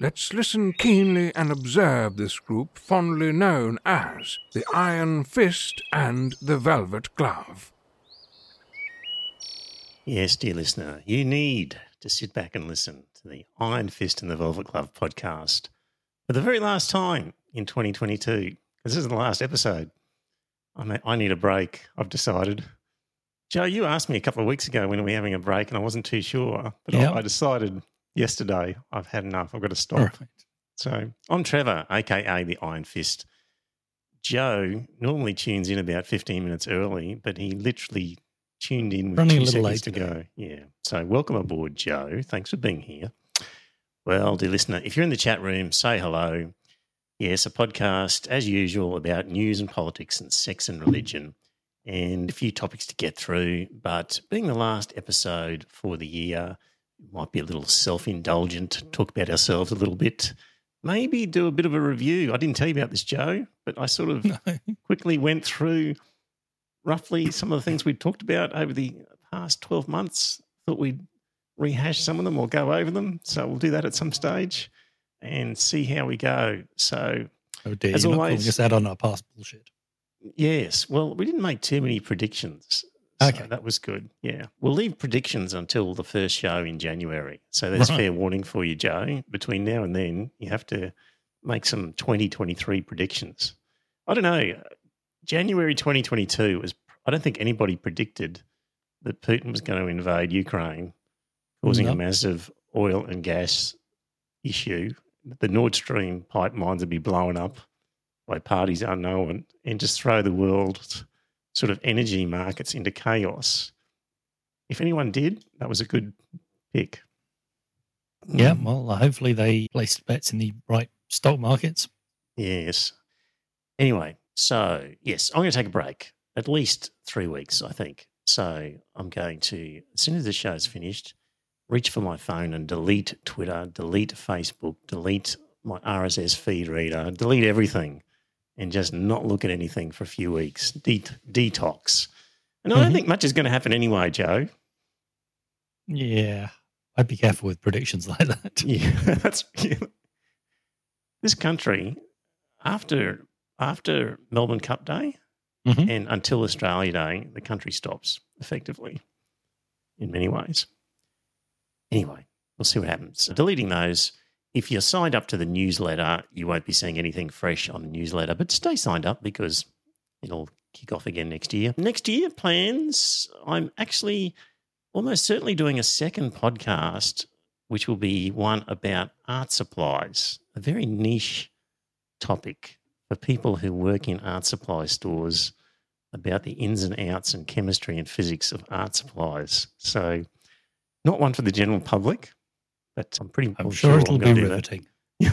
Let's listen keenly and observe this group fondly known as the Iron Fist and the Velvet Glove. Yes, dear listener, you need to sit back and listen to the Iron Fist and the Velvet Glove podcast for the very last time in 2022. This is the last episode. I mean, I need a break, I've decided. Joe, you asked me a couple of weeks ago when we were having a break, and I wasn't too sure, but Yep. I, I decided yesterday I've had enough. I've got to stop. Right. So I'm Trevor, aka the Iron Fist. Joe normally tunes in about 15 minutes early, but he literally tuned in with Running a two little seconds late to go. Yeah. So welcome aboard, Joe. Thanks for being here. Well, dear listener, if you're in the chat room, say hello. Yes, a podcast as usual about news and politics and sex and religion, and a few topics to get through. But being the last episode for the year, might be a little self-indulgent. Talk about ourselves a little bit maybe do a bit of a review. I didn't tell you about this, Joe, but I sort of No. quickly went through roughly some of the things we'd talked about over the past 12 months. Thought we'd rehash some of them or go over them. So we'll do that at some stage and see how we go. So, Oh dear, As you're not always- calling us out on our past bullshit. yes, well, we didn't make too many predictions. So Okay. that was good. Yeah. We'll leave predictions until the first show in January. So there's Right. fair warning for you, Joe. Between now and then, you have to make some 2023 predictions. I don't know. January 2022 was, I don't think anybody predicted that Putin was going to invade Ukraine, causing a massive oil and gas issue. The Nord Stream pipelines would be blown up by parties unknown and just throw the world's sort of energy markets into chaos. If anyone did, that was a good pick. Yeah, well, hopefully they placed bets in the right stock markets. Yes. Anyway, so yes, I'm going to take a break, at least three weeks, I think. So I'm going to, as soon as the show's finished, reach for my phone and delete Twitter, delete Facebook, delete my RSS feed reader, delete everything, and just not look at anything for a few weeks. De- detox. And I don't Mhm. think much is going to happen anyway, Joe. Yeah, I'd be careful with predictions like that. Yeah, that's yeah. this country after after Melbourne Cup Day Mhm. and until Australia Day, the country stops effectively in many ways. Anyway, we'll see what happens. Deleting those. If you're signed up to the newsletter, you won't be seeing anything fresh on the newsletter, but stay signed up because it'll kick off again next year. Next year plans, I'm actually almost certainly doing a second podcast which will be one about art supplies, a very niche topic for people who work in art supply stores about the ins and outs and chemistry and physics of art supplies. So, not one for the general public, but I'm pretty I'm well sure it'll be gonna do that. riveting.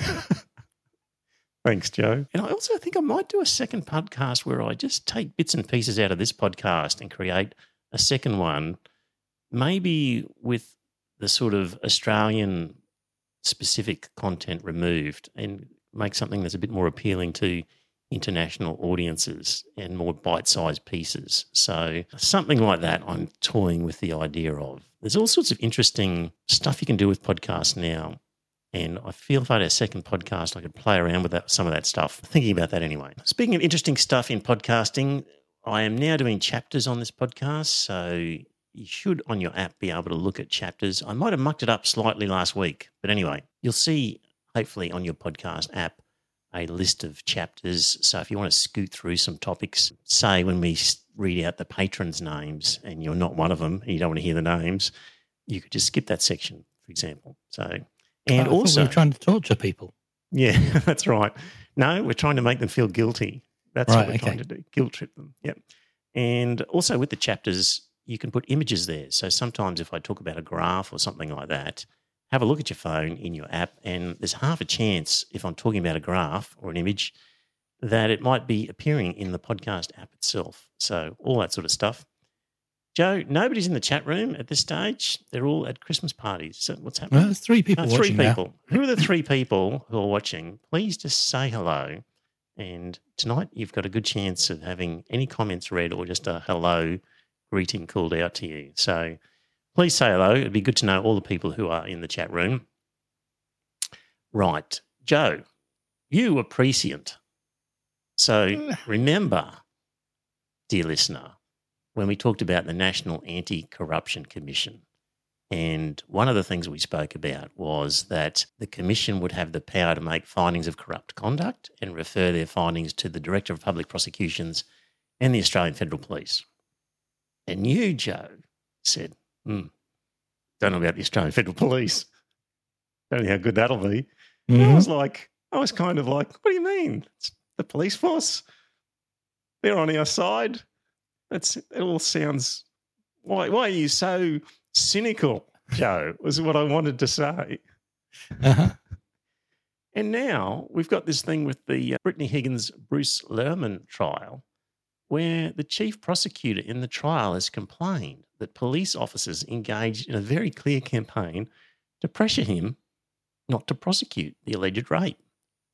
Thanks, Joe. And I also think I might do a second podcast where I just take bits and pieces out of this podcast and create a second one, maybe with the sort of Australian specific content removed and make something that's a bit more appealing to international audiences and more bite sized pieces. So, something like that, I'm toying with the idea of. There's all sorts of interesting stuff you can do with podcasts now. And I feel if I had a second podcast, I could play around with that, some of that stuff. Thinking about that anyway. Speaking of interesting stuff in podcasting, I am now doing chapters on this podcast. So you should, on your app, be able to look at chapters. I might have mucked it up slightly last week. But anyway, you'll see, hopefully, on your podcast app, a list of chapters. So if you want to scoot through some topics, say when we read out the patrons' names and you're not one of them and you don't want to hear the names, you could just skip that section, for example. So, and oh, I also, we're trying to torture people. yeah, that's right. No, we're trying to make them feel guilty. That's Right, what we're trying to do. Guilt trip them. Yep. And also with the chapters, you can put images there. So sometimes if I talk about a graph or something like that, have a look at your phone in your app, and there's half a chance, if I'm talking about a graph or an image, that it might be appearing in the podcast app itself. So, all that sort of stuff. Joe, nobody's in the chat room at this stage. They're all at Christmas parties. So, what's happening? Well, there's three people Uh, three watching now. people. Who are the three people who are watching? Please just say hello. And tonight you've got a good chance of having any comments read or just a hello greeting called out to you. So please say hello. It'd be good to know all the people who are in the chat room. Right. Joe, you were prescient. So mm. remember, dear listener, when we talked about the National Anti Corruption Commission, and one of the things we spoke about was that the Commission would have the power to make findings of corrupt conduct and refer their findings to the Director of Public Prosecutions and the Australian Federal Police. And you, Joe, said, hmm, don't know about the Australian Federal Police. Don't know how good that'll be. And I was like, I was kind of like, what do you mean? It's the police force. They're on our side. That's it all sounds why why are you so cynical, Joe? Was what I wanted to say. Uh-huh. And now we've got this thing with the uh, Brittany Higgins Bruce Lehrmann trial, where the chief prosecutor in the trial has complained that police officers engaged in a very clear campaign to pressure him not to prosecute the alleged rape,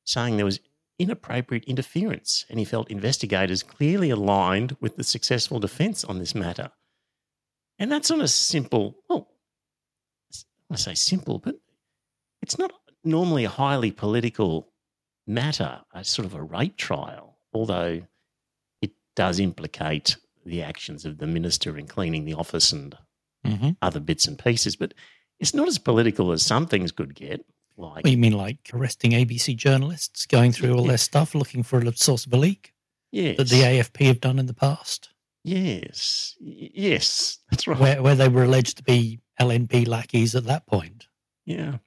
saying there was inappropriate interference and he felt investigators clearly aligned with the successful defence on this matter. And that's on a simple, well, I say simple, but it's not normally a highly political matter, a sort of a rape trial, although does implicate the actions of the minister in cleaning the office and Mhm. other bits and pieces. But it's not as political as some things could get. Like, you mean like arresting ABC journalists, going through all Yeah. their stuff, looking for a source of a leak yes, that the AFP have done in the past, yes, yes, that's right. where, where they were alleged to be LNP lackeys at that point. yeah,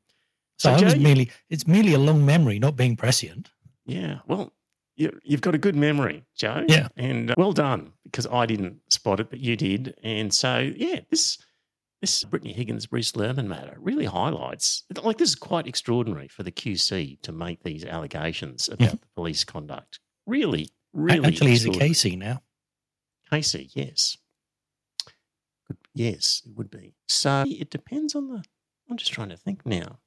So, So, I was Joe, merely, it's merely a long memory, not being prescient. yeah. Well, you, you've got a good memory, Joe. Yeah. and uh, well done because I didn't spot it, but you did. And so, yeah, this this Brittany Higgins Bruce Lehrmann matter really highlights like this is quite extraordinary for the QC to make these allegations about Mhm. the police conduct. Really, really. Actually, he's a. KC now. KC, yes. Yes, it would be. So it depends on the. I'm just trying to think now.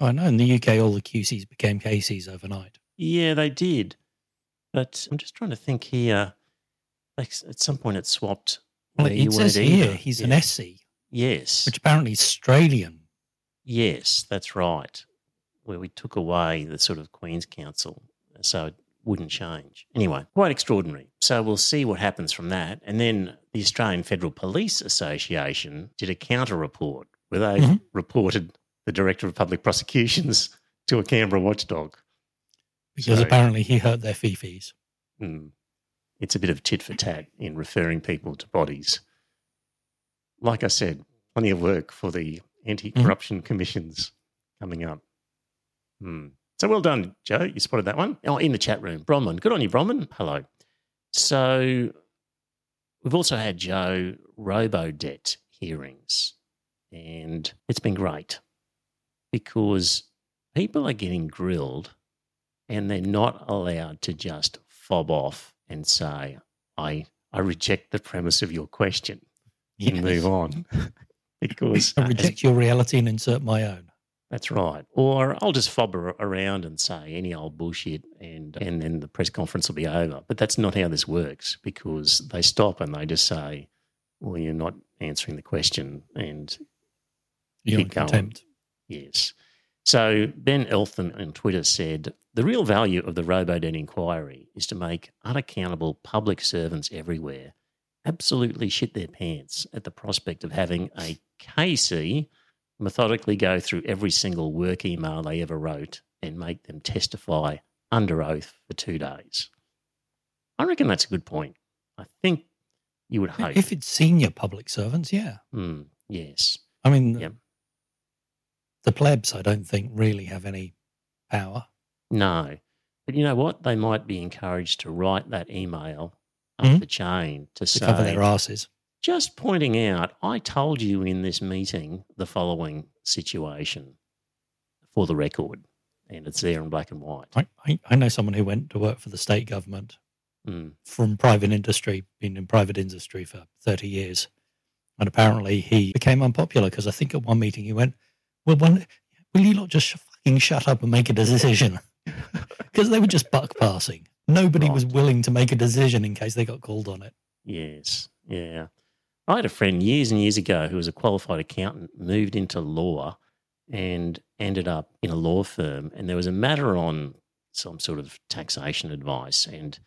I know in the UK, all the QCs became KCs overnight. Yeah, they did. But I'm just trying to think here. Like at some point it swapped. Well, it says here he's Yeah. an SC, Yes. which apparently is Australian. Yes, that's right. Where we took away the sort of Queen's Counsel, so it wouldn't change. Anyway, quite extraordinary. So we'll see what happens from that. And then the Australian Federal Police Association did a counter report where they Mhm. reported the Director of Public Prosecutions to a Canberra watchdog. Because So- apparently he hurt their fifis. Mm. It's a bit of tit for tat in referring people to bodies. Like I said, plenty of work for the anti corruption commissions coming up. Hmm. So well done, Joe. You spotted that one. Oh, in the chat room. Bronwyn. Good on you, Bronwyn. Hello. So we've also had Joe Robodebt hearings, and it's been great because people are getting grilled and they're not allowed to just fob off and say, I, I reject the premise of your question and move on. because I uh, reject your reality and insert my own. that's right. Or I'll just fob around and say any old bullshit and and then the press conference will be over. But that's not how this works because they stop and they just say, Well, you're not answering the question and You're in Keep going. contempt. Yes. So Ben Eltham on Twitter said the real value of the Robodebt inquiry is to make unaccountable public servants everywhere absolutely shit their pants at the prospect of having a KC methodically go through every single work email they ever wrote and make them testify under oath for two days. I reckon that's a good point. I think you would hope. If it's senior public servants, yeah. Hmm, yes. I mean, Yep. The plebs, I don't think, really have any power. No. But you know what? They might be encouraged to write that email up Mhm. the chain to to say, cover their asses. just pointing out, I told you in this meeting the following situation for the record, and it's there in black and white. I, I, I know someone who went to work for the state government Mm. from private industry, been in private industry for 30 years. And apparently he became unpopular because I think at one meeting he went, Well, one, will you not just fucking shut up and make a decision? Because they were just buck passing. Nobody was willing to make a decision in case they got called on it. Yes, yeah. I had a friend years and years ago who was a qualified accountant, moved into law and ended up in a law firm. And there was a matter on some sort of taxation advice. And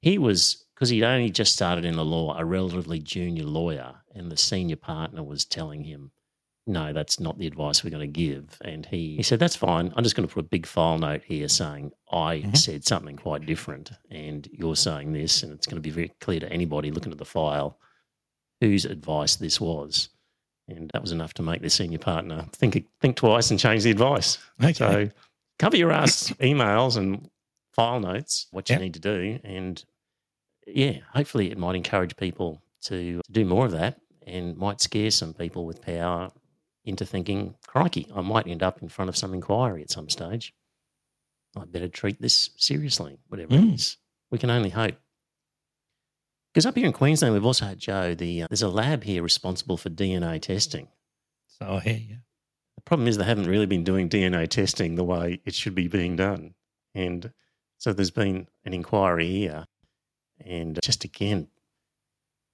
he was, because he'd only just started in the law, a relatively junior lawyer. And the senior partner was telling him, no, that's not the advice we're going to give. And he, he said, that's fine. I'm just going to put a big file note here saying I Mhm. said something quite different and you're saying this. And it's going to be very clear to anybody looking at the file whose advice this was. And that was enough to make the senior partner think think twice and change the advice. Okay. So cover your ass emails and file notes, what you Yeah. need to do. And yeah, hopefully it might encourage people to, to do more of that and might scare some people with power into thinking, crikey, I might end up in front of some inquiry at some stage. I better treat this seriously, whatever Mm. it is. We can only hope. Because up here in Queensland, we've also had Joe. The uh, there's a lab here responsible for DNA testing. so I hear you. The problem is they haven't really been doing DNA testing the way it should be being done. And so there's been an inquiry here and just again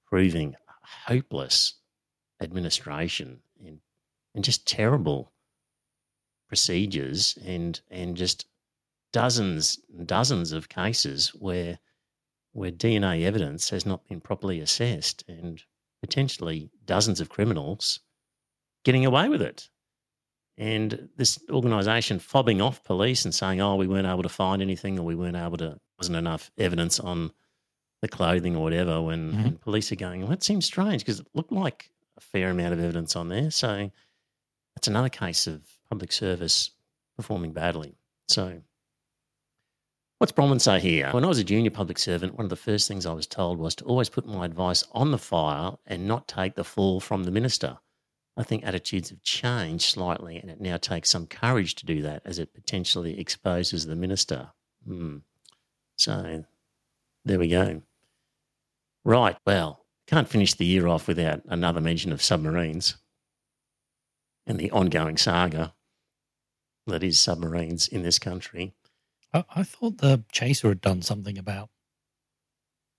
proving hopeless administration and, just terrible procedures and and just dozens and dozens of cases where where DNA evidence has not been properly assessed and potentially dozens of criminals getting away with it. And this organisation fobbing off police and saying, "Oh, we weren't able to find anything, or we weren't able to, wasn't enough evidence on the clothing or whatever." When Mhm. police are going, "Well, that seems strange because it looked like a fair amount of evidence on there." So that's another case of public service performing badly. So, what's Bronwyn say here? When I was a junior public servant, one of the first things I was told was to always put my advice on the file and not take the fall from the minister. I think attitudes have changed slightly, and it now takes some courage to do that as it potentially exposes the minister. Hmm. So, there we go. Right. Well, can't finish the year off without another mention of submarines and the ongoing saga that is submarines in this country. I, I thought the Chaser had done something about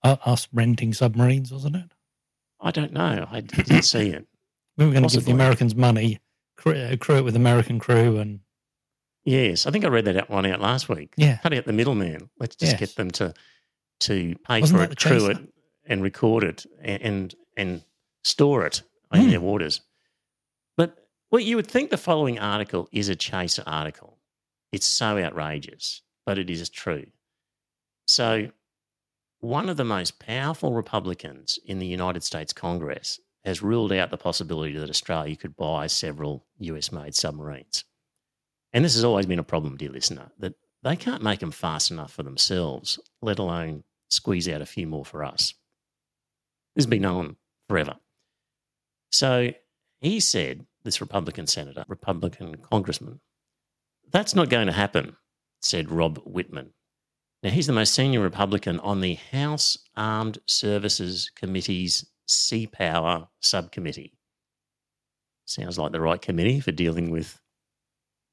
uh, us renting submarines, wasn't it? I don't know. I didn't see it. We were going to give the Americans money, crew, crew it with American crew, and Yes, I think I read that out, one out last week. yeah, Cut out the middleman. Let's just Yes. get them to to pay Wasn't for it, crew it, and record it, and and, and store it in Hmm. their waters. Well, you would think the following article is a chaser article. It's so outrageous, but it is true. So, one of the most powerful Republicans in the United States Congress has ruled out the possibility that Australia could buy several US made submarines. And this has always been a problem, dear listener, that they can't make them fast enough for themselves, let alone squeeze out a few more for us. This has been known forever. So he said, this Republican senator, Republican congressman, that's not going to happen, said Rob Wittman. Now, he's the most senior Republican on the House Armed Services Committee's Sea Power Subcommittee. Sounds like the right committee for dealing with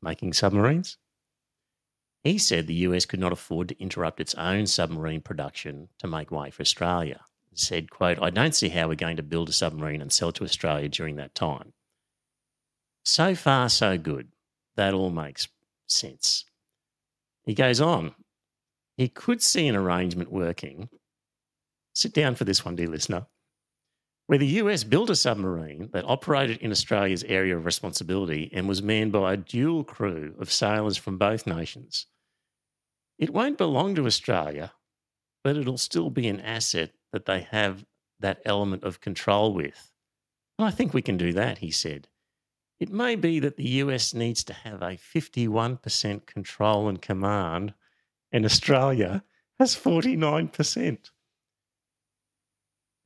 making submarines. He said the US could not afford to interrupt its own submarine production to make way for Australia. He said, quote, I don't see how we're going to build a submarine and sell to Australia during that time. So far, so good. That all makes sense. He goes on. He could see an arrangement working. Sit down for this one, dear listener. Where the US built a submarine that operated in Australia's area of responsibility and was manned by a dual crew of sailors from both nations. It won't belong to Australia, but it'll still be an asset that they have that element of control with. And I think we can do that, he said. It may be that the US needs to have a 51% control and command, and Australia has 49%.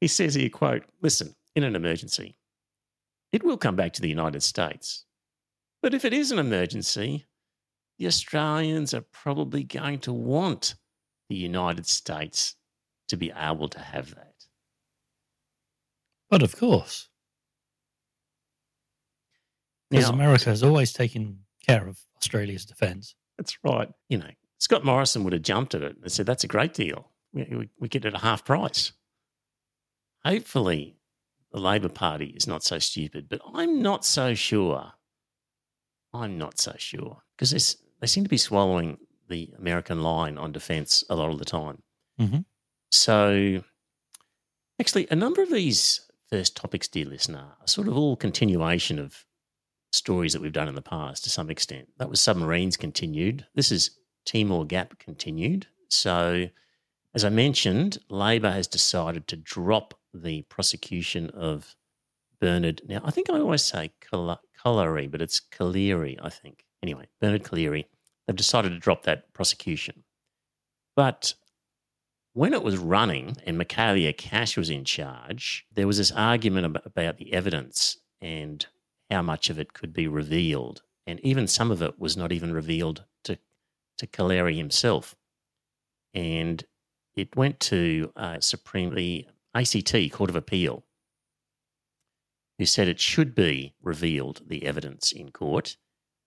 He says here, quote, listen, in an emergency, it will come back to the United States. But if it is an emergency, the Australians are probably going to want the United States to be able to have that. But of course, because America has always taken care of Australia's defence. That's right. You know, Scott Morrison would have jumped at it and said, that's a great deal. We, we, get it at half price. Hopefully, the Labor Party is not so stupid, but I'm not so sure. I'm not so sure because they seem to be swallowing the American line on defence a lot of the time. Mhm. So, actually, a number of these first topics, dear listener, are sort of all continuation of stories that we've done in the past to some extent. That was submarines continued. This is Timor Gap continued. So, as I mentioned, Labor has decided to drop the prosecution of Bernard. Now, I think I always say Col- Colliery, but it's Cleary, I think. Anyway, Bernard Cleary. They've decided to drop that prosecution. But when it was running and Michaelia Cash was in charge, there was this argument about the evidence and how much of it could be revealed. And even some of it was not even revealed to, to Collaery himself. And it went to uh, Supreme, the ACT, Court of Appeal, who said it should be revealed, the evidence in court.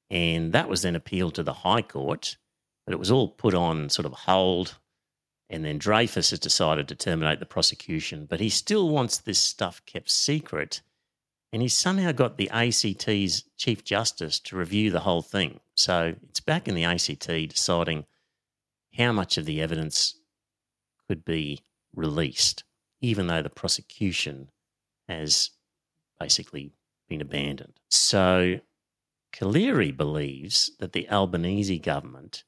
And that was then appealed to the High Court, but it was all put on sort of hold. And then Dreyfus has decided to terminate the prosecution, but he still wants this stuff kept secret and he's somehow got the ACT's Chief Justice to review the whole thing. So it's back in the ACT deciding how much of the evidence could be released, even though the prosecution has basically been abandoned. So Collaery believes that the Albanese government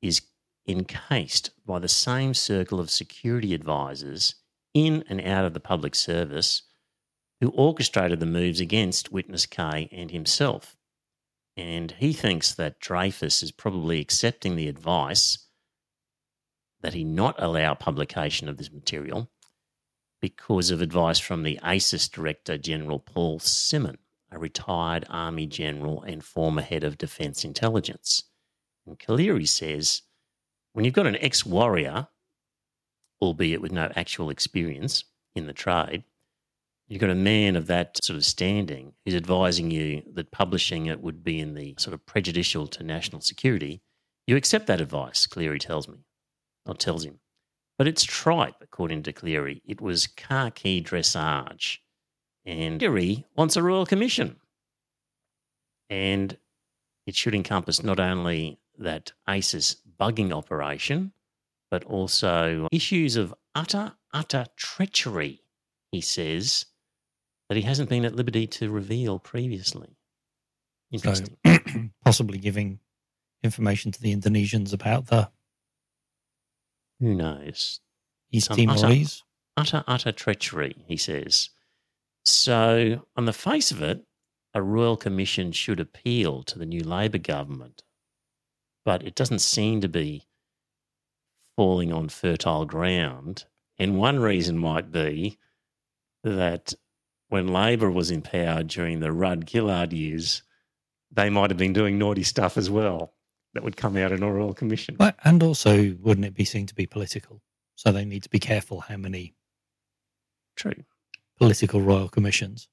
is encased by the same circle of security advisors in and out of the public service who orchestrated the moves against Witness K and himself. And he thinks that Dreyfus is probably accepting the advice that he not allow publication of this material because of advice from the ASIS Director General Paul Symon, a retired Army general and former head of Defence Intelligence. And Collaery says when you've got an ex warrior, albeit with no actual experience in the trade, you've got a man of that sort of standing who's advising you that publishing it would be in the sort of prejudicial to national security, you accept that advice, Cleary tells me, or tells him. But it's tripe, according to Cleary. It was khaki dressage. And Cleary wants a royal commission. And it should encompass not only that ASIS bugging operation, but also issues of utter, utter treachery, he says, that he hasn't been at liberty to reveal previously. Interesting. So possibly giving information to the Indonesians about the Who knows? East Some utter- Timorese. Utter, utter treachery, he says. So, on the face of it, a royal commission should appeal to the new Labor government, but it doesn't seem to be falling on fertile ground. And one reason might be that when Labor was in power during the Rudd Gillard years, they might have been doing naughty stuff as well that would come out in a royal commission. And also, wouldn't it be seen to be political? So they need to be careful how many True, political royal commissions.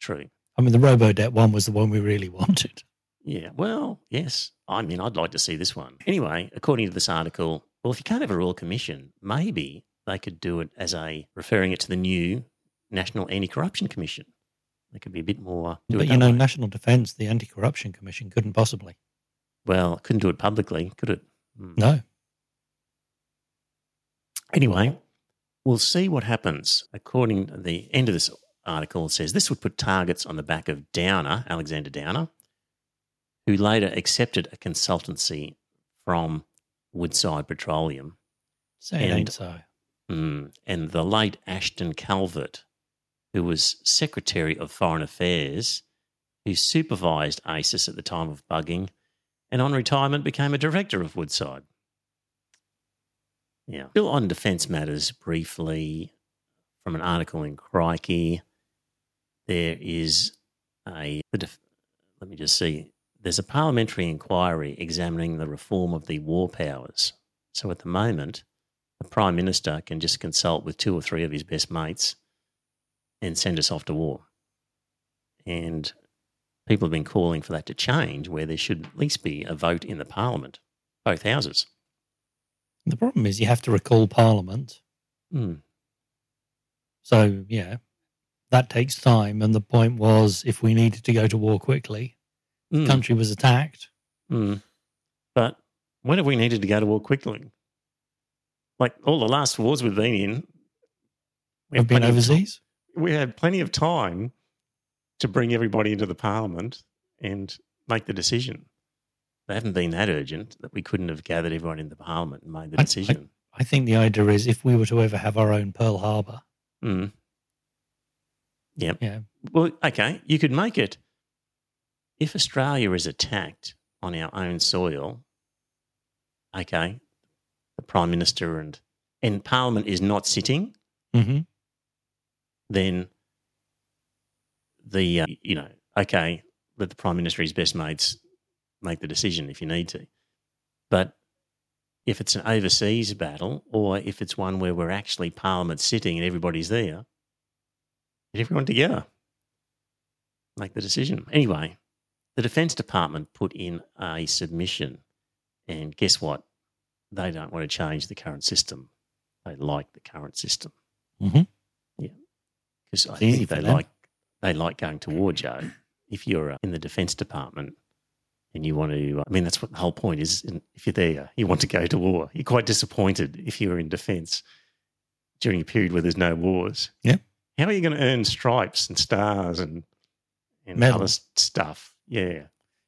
true. I mean, the Robodebt one was the one we really wanted. Yeah, well, yes. I mean, I'd like to see this one. Anyway, according to this article, well, if you can't have a royal commission, maybe they could do it as a referring it to the new National Anti Corruption Commission. They could be a bit more. But it you know, way. National Defence, the Anti Corruption Commission couldn't possibly. well, couldn't do it publicly, could it? Hmm. No. Anyway, we'll see what happens. According to the end of this article, it says this would put targets on the back of Downer, Alexander Downer, who later accepted a consultancy from Woodside Petroleum. Say it And- ain't so. Mm, and the late Ashton Calvert, who was Secretary of Foreign Affairs, who supervised ASIS at the time of bugging, and on retirement became a director of Woodside. Yeah. Still on defence matters briefly, from an article in Crikey, there is a, let me just see, there's a parliamentary inquiry examining the reform of the war powers. So at the moment, the Prime Minister can just consult with two or three of his best mates and send us off to war. And people have been calling for that to change, where there should at least be a vote in the Parliament, both houses. The problem is you have to recall Parliament. Mm. So, yeah, that takes time. And the point was if we needed to go to war quickly, Mm. country was attacked. Mm. But when have we needed to go to war quickly? Like all the last wars we've been in, we Have been overseas. We had plenty of time to bring everybody into the parliament and make the decision. They haven't been that urgent that we couldn't have gathered everyone in the parliament and made the I- I- decision. I think the idea is if we were to ever have our own Pearl Harbor, Mm. Yep. yeah, Well, okay, you could make it if Australia is attacked on our own soil. Okay, the prime minister and and Parliament is not sitting, hmm then the uh, you know okay, let the prime minister's best mates make the decision if you need to, but if it's an overseas battle or if it's one where we're actually Parliament sitting and everybody's there, get everyone together, make the decision. Anyway, the Defence Department put in a submission, and guess what? They don't want to change the current system. They like the current system Mhm. Because I think they like they like going to war, Joe. If you're uh, in the Defence Department and you want to, I mean, that's what the whole point is. If you're there, you want to go to war. You're quite disappointed if you're in defence during a period where there's no wars. Yeah. How are you going to earn stripes and stars and and other stuff? Yeah.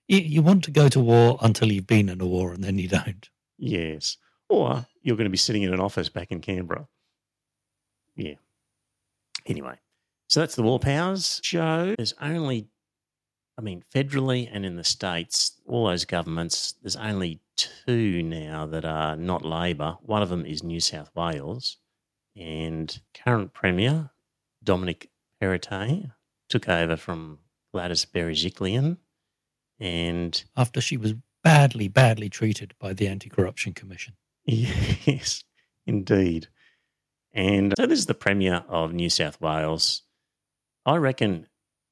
you, you want to go to war until you've been in a war and then you don't. Yes. Or you're going to be sitting in an office back in Canberra. Yeah. Anyway, so that's the war powers show. There's only, I mean, federally and in the states, all those governments, there's only two now that are not Labor. One of them is New South Wales. And current Premier, Dominic Perrottet, took over from Gladys Berejiklian. And After she was badly, badly treated by the Anti Corruption Commission. Yes, indeed. And so this is the Premier of New South Wales. I reckon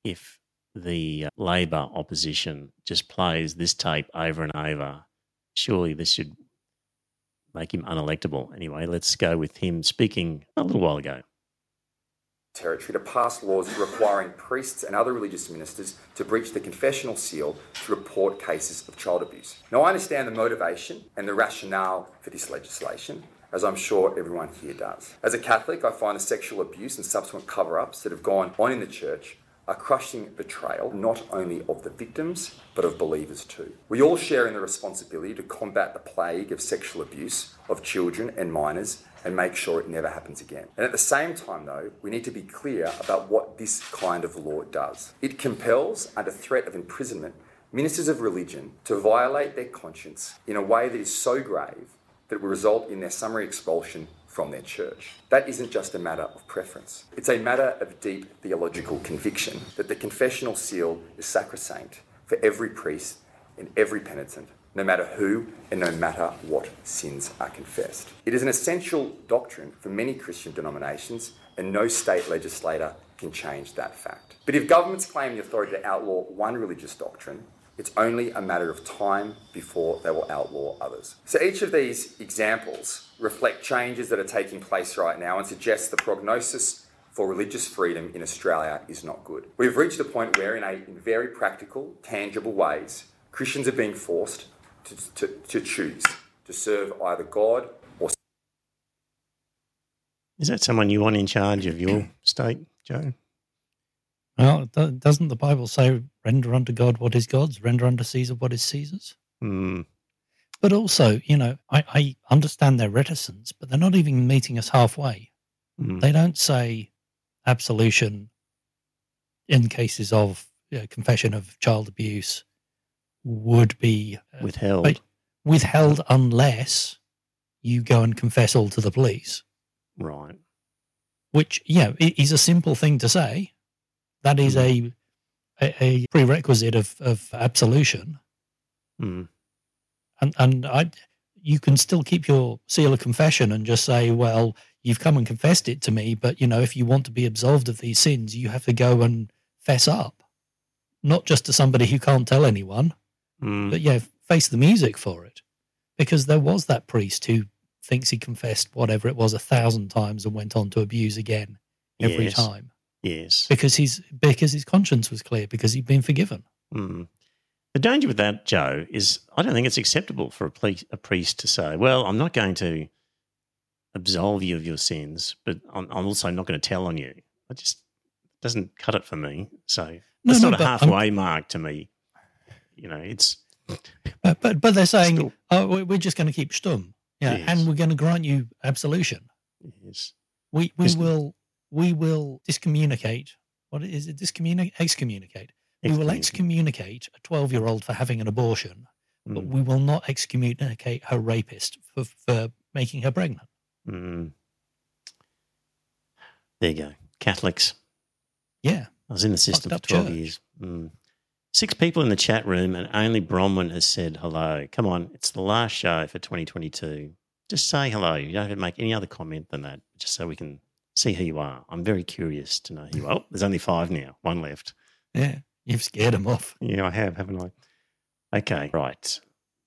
if the uh, Labor opposition just plays this tape over and over, surely this should make him unelectable. Anyway, let's go with him speaking a little while ago. territory to pass laws requiring priests and other religious ministers to breach the confessional seal to report cases of child abuse. Now, I understand the motivation and the rationale for this legislation, as I'm sure everyone here does. As a Catholic, I find the sexual abuse and subsequent cover ups that have gone on in the church a crushing betrayal not only of the victims but of believers too. We all share in the responsibility to combat the plague of sexual abuse of children and minors and make sure it never happens again. And at the same time though, we need to be clear about what this kind of law does. It compels under threat of imprisonment ministers of religion to violate their conscience in a way that is so grave that will result in their summary expulsion from their church. That isn't just a matter of preference. It's a matter of deep theological conviction that the confessional seal is sacrosanct for every priest and every penitent, no matter who and no matter what sins are confessed. It is an essential doctrine for many Christian denominations, and no state legislator can change that fact. But if governments claim the authority to outlaw one religious doctrine, it's only a matter of time before they will outlaw others. So each of these examples reflect changes that are taking place right now and suggest the prognosis for religious freedom in Australia is not good. We've reached a point where, in, a, in very practical, tangible ways, Christians are being forced to, to, to choose to serve either God or Is that someone you want in charge of your state, Joe? Well, do- doesn't the Bible say, render unto God what is God's, render unto Caesar what is Caesar's? Hmm. But also, you know, I, I understand their reticence, but they're not even meeting us halfway. Hmm. They don't say absolution in cases of uh, confession of child abuse would be uh, Withheld. Withheld unless you go and confess all to the police, Right. which, yeah, is a simple thing to say. That is Mm. a, a a prerequisite of of absolution, Mm. and and I you can still keep your seal of confession and just say, well, you've come and confessed it to me, but you know, if you want to be absolved of these sins, you have to go and fess up, not just to somebody who can't tell anyone, Mm. but yeah, face the music for it. Because there was that priest who thinks he confessed whatever it was a thousand times and went on to abuse again every Yes. time Yes. because he's because his conscience was clear because he'd been forgiven. Mm. The danger with that, Joe, is I don't think it's acceptable for a, ple- a priest to say, "Well, I'm not going to absolve you of your sins, but I'm, I'm also not going to tell on you." It just doesn't cut it for me. So No, it's no, not a but I'm- halfway mark to me. You know, it's But but, but they're saying, Still- oh, we- we're just going to keep stum, yeah, Yes. and we're going to grant you absolution. yes, We we will we will discommunicate. What is it? Discommunicate, excommunicate. We will excommunicate a twelve-year-old for having an abortion, but Mm, we will not excommunicate her rapist for for making her pregnant. mm. There you go, Catholics. Yeah, I was in the system for 12 church. years. Mm. Six people in the chat room, and only Bronwyn has said hello. Come on, it's the last show for 2022. Just say hello. You don't have to make any other comment than that, just so we can see who you are. I'm very curious to know who you are. Oh, there's only five now, one left. yeah. You've scared them off. Yeah, I have, haven't I? Okay, right.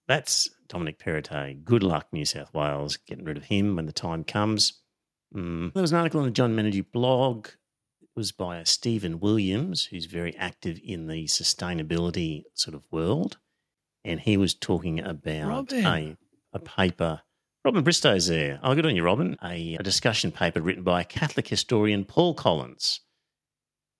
That's Dominic Perrottet. Good luck, New South Wales, getting rid of him when the time comes. Mm. There was an article on the John Menadue blog. It was by a Stephen Williams, who's very active in the sustainability sort of world. And he was talking about Robin. a, a paper. Robin Bristow's there. Oh, good on you, Robin. A, a discussion paper written by Catholic historian, Paul Collins.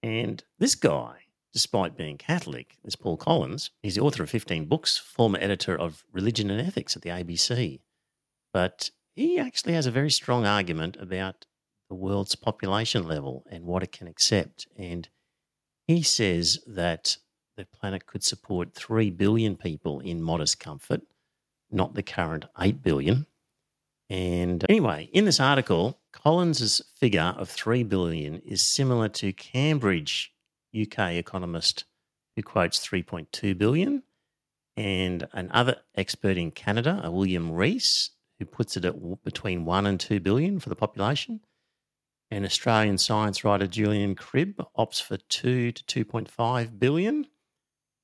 And this guy, despite being Catholic, this Paul Collins, he's the author of 15 books, former editor of Religion and Ethics at the ABC. But he actually has a very strong argument about the world's population level and what it can accept. And he says that the planet could support 3 billion people in modest comfort, not the current 8 billion. And anyway, in this article, Collins's figure of 3 billion is similar to Cambridge UK economist who quotes 3.2 billion and another expert in Canada, a William Rees, who puts it at between 1 and 2 billion for the population. An Australian science writer, Julian Cribb, opts for 2 to 2.5 billion.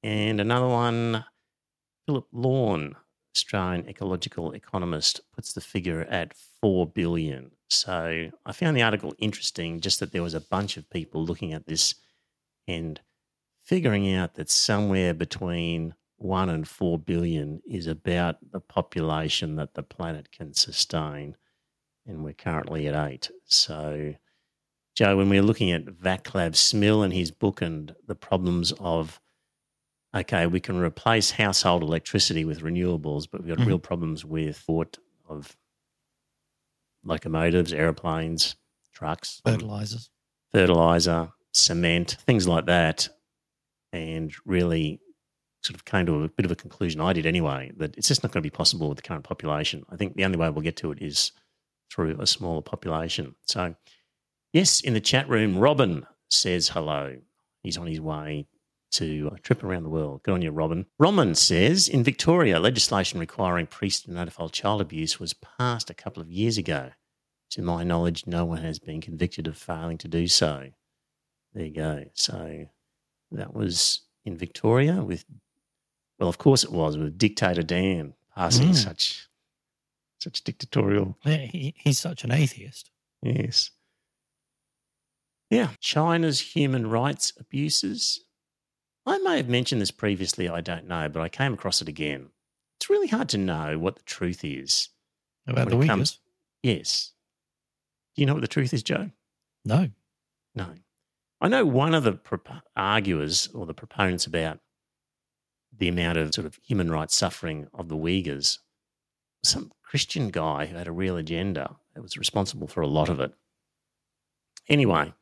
And another one, Philip Lawn, Australian ecological economist, puts the figure at 4 billion. So I found the article interesting, just that there was a bunch of people looking at this and figuring out that somewhere between 1 and 4 billion is about the population that the planet can sustain. And we're currently at 8. So, Joe, when we're looking at Vaclav Smil and his book and the problems of okay, we can replace household electricity with renewables, but we've got Mhm. real problems with thought of locomotives, aeroplanes, trucks, Fertilizers. fertilizer, cement, things like that, and really sort of came to a bit of a conclusion. I did anyway that it's just not going to be possible with the current population. I think the only way we'll get to it is through a smaller population. So, yes, in the chat room, Robin says hello. He's on his way to a trip around the world. Good on you, Robin. Roman says in Victoria, legislation requiring priests to notify child abuse was passed a couple of years ago. To my knowledge, no one has been convicted of failing to do so. There you go. So that was in Victoria with, well, of course it was with dictator Dan passing Mm. such such dictatorial. Yeah, he, he's such an atheist. Yes. Yeah, China's human rights abuses. I may have mentioned this previously, I don't know, but I came across it again. It's really hard to know what the truth is. About the Uyghurs? Yes. Do you know what the truth is, Joe? No. No. I know one of the prop- arguers or the proponents about the amount of sort of human rights suffering of the Uyghurs, some Christian guy who had a real agenda that was responsible for a lot of it. Anyway,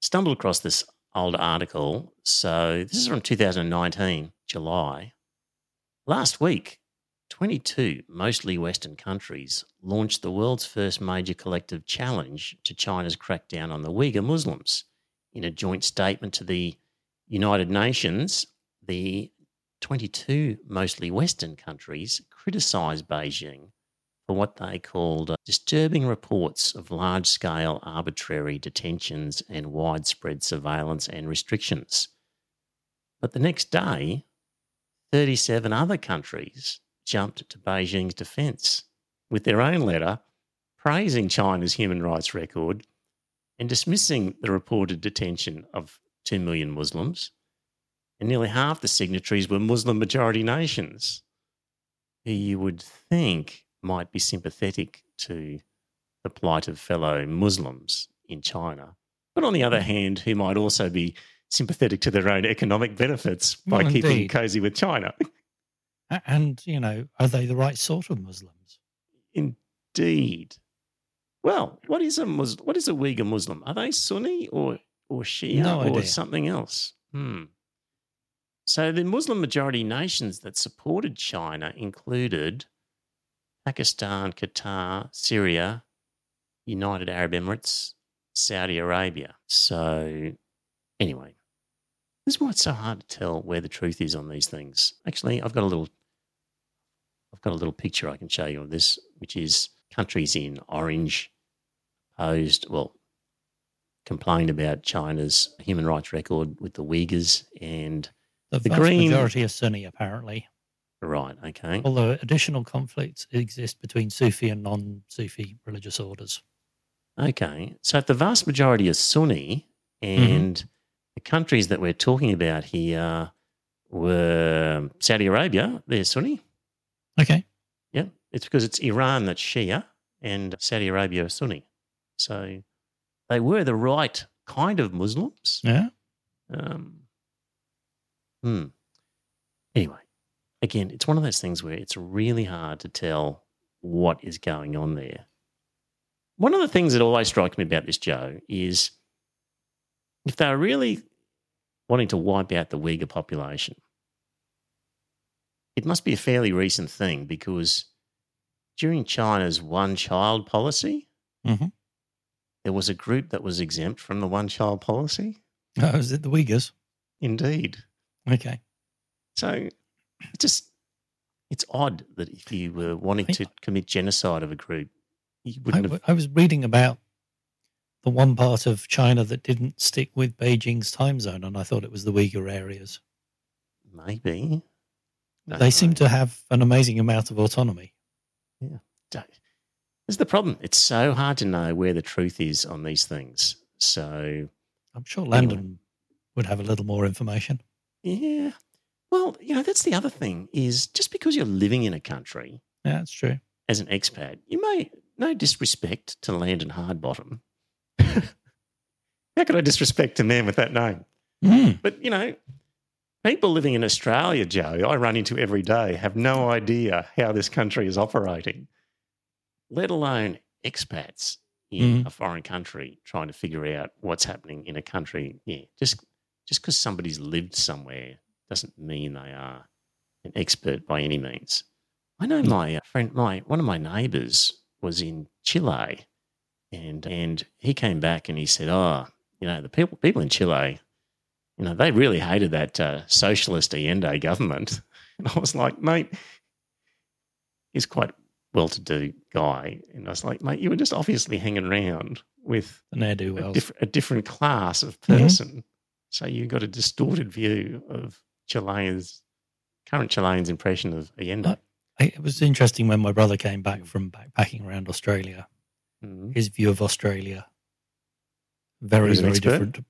stumbled across this old article. So this is hmm. from 2019, July. Last week, 22 mostly Western countries launched the world's first major collective challenge to China's crackdown on the Uyghur Muslims in a joint statement to the United Nations, the 22 mostly Western countries criticised Beijing for what they called uh, disturbing reports of large scale arbitrary detentions and widespread surveillance and restrictions. But the next day, 37 other countries jumped to Beijing's defence with their own letter praising China's human rights record and dismissing the reported detention of 2 million Muslims. And nearly half the signatories were Muslim majority nations who you would think might be sympathetic to the plight of fellow Muslims in China. But on the other hand, who might also be sympathetic to their own economic benefits by Well, keeping cozy with China. And, you know, are they the right sort of Muslims? Indeed. Well, what is a Mus- what is a Uyghur Muslim? Are they Sunni or or Shia No or something else? Hmm. So the Muslim majority nations that supported China included Pakistan, Qatar, Syria, United Arab Emirates, Saudi Arabia. So anyway, this is why it's so hard to tell where the truth is on these things. Actually, I've got a little I've got a little picture I can show you of this, which is countries in orange posed, well, complained about China's human rights record with the Uyghurs and The, The green- majority are Sunni, apparently. Right, okay, Although additional conflicts exist between Sufi and non-Sufi religious orders. okay. So if the vast majority are Sunni, and the countries that we're talking about here were Saudi Arabia, they're Sunni. Okay. Yeah, it's because it's Iran that's Shia and Saudi Arabia are Sunni. So they were the right kind of Muslims. Yeah. Um, hmm. Anyway, again, it's one of those things where it's really hard to tell what is going on there. One of the things that always strikes me about this, Joe, is if they're really wanting to wipe out the Uyghur population, it must be a fairly recent thing because during China's one child policy, Mhm. there was a group that was exempt from the one child policy. Oh, is it the Uyghurs? Indeed. Okay. So it just it's odd that if you were wanting I- to commit genocide of a group, you wouldn't have. I was reading about the one part of China that didn't stick with Beijing's time zone, and I thought it was the Uyghur areas. Maybe Don't they seem to have an amazing amount of autonomy. Don't- This is the problem. It's so hard to know where the truth is on these things. So I'm sure Anyway. Landon would have a little more information. yeah. Well, you know, that's the other thing is just because you're living in a country Yeah, that's true. as an expat, you may no disrespect to Landon Hardbottom. How could I disrespect a man with that name? Mm. But, you know, people living in Australia, Joe, I run into every day, have no idea how this country is operating, let alone expats in Mhm. a foreign country trying to figure out what's happening in a country. Yeah, just just because somebody's lived somewhere doesn't mean they are an expert by any means. I know my uh, friend, my one of my neighbours was in Chile, and and he came back and he said, "Oh, you know, the people people in Chile, you know, they really hated that uh, socialist Allende government." And I was like, "Mate, he's quite well-to-do guy," and I was like, "Mate, you were just obviously hanging around with a, diff- a different class of Mhm. person, so you got a distorted view of Chileans." Current Chileans' impression of Allende. Uh, It was interesting when my brother came back from backpacking around Australia. Mhm. His view of Australia very, very expert? different.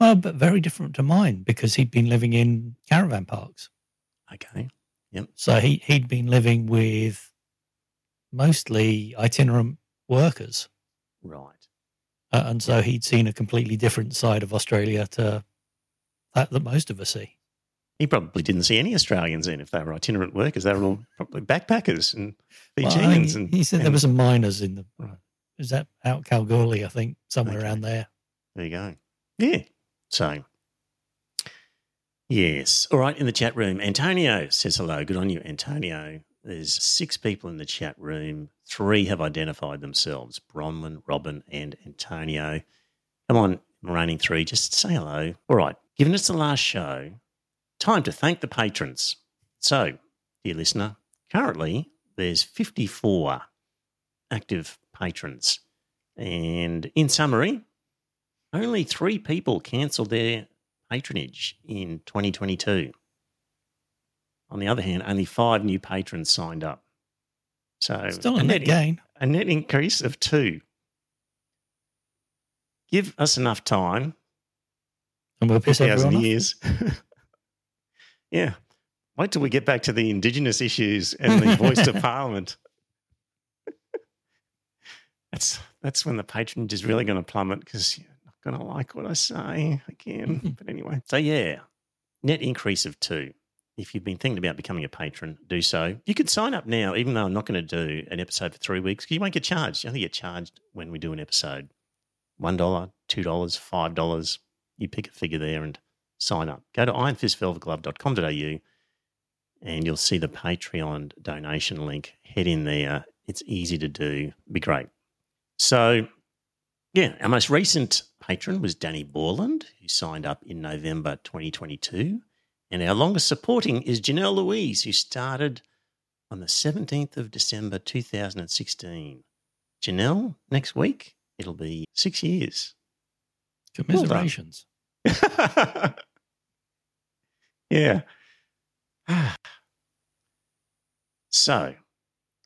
Well, but very different to mine because he'd been living in caravan parks. Okay. Yep. So he he'd been living with mostly itinerant workers, Right. uh, and so he'd seen a completely different side of Australia to that that most of us see. He probably didn't see any Australians in if they were itinerant workers. They were all probably backpackers and Well, Fijians. Mean, and he said there and- were some miners in the. Right. Is that out Kalgoorlie? I think somewhere Okay. around there. There you go. Yeah. So, yes. All right. In the chat room, Antonio says hello. Good on you, Antonio. There's six people in the chat room. Three have identified themselves Bronwyn, Robin, and Antonio. Come on, remaining three, just say hello. All right, given it's the last show, time to thank the patrons. So, dear listener, currently there's 54 active patrons. And in summary, only three people cancelled their patronage in 2022. On the other hand, only five new patrons signed up. So Still a net gain. a net increase of two. Give us enough time, And we'll piss 2,000 everyone off. years. yeah. Wait till we get back to the Indigenous issues and the voice to Parliament. That's that's when the patronage is really going to plummet because you're not going to like what I say again. Mm-hmm. but anyway, so yeah, net increase of two. If you've been thinking about becoming a patron, do so. You can sign up now, even though I'm not going to do an episode for three weeks. 'cause You won't get charged. You only get charged when we do an episode. One dollar, two dollars, five dollars. You pick a figure there and sign up. Go to ironfistvelvetglove.com.au and you'll see the Patreon donation link. Head in there. It's easy to do. Be great. So, yeah, our most recent patron was Danny Borland, who signed up in November 2022. And our longest supporting is Janelle Louise, who started on the 17th of December 2016. Janelle, next week, it'll be six years. Commiserations. yeah. so,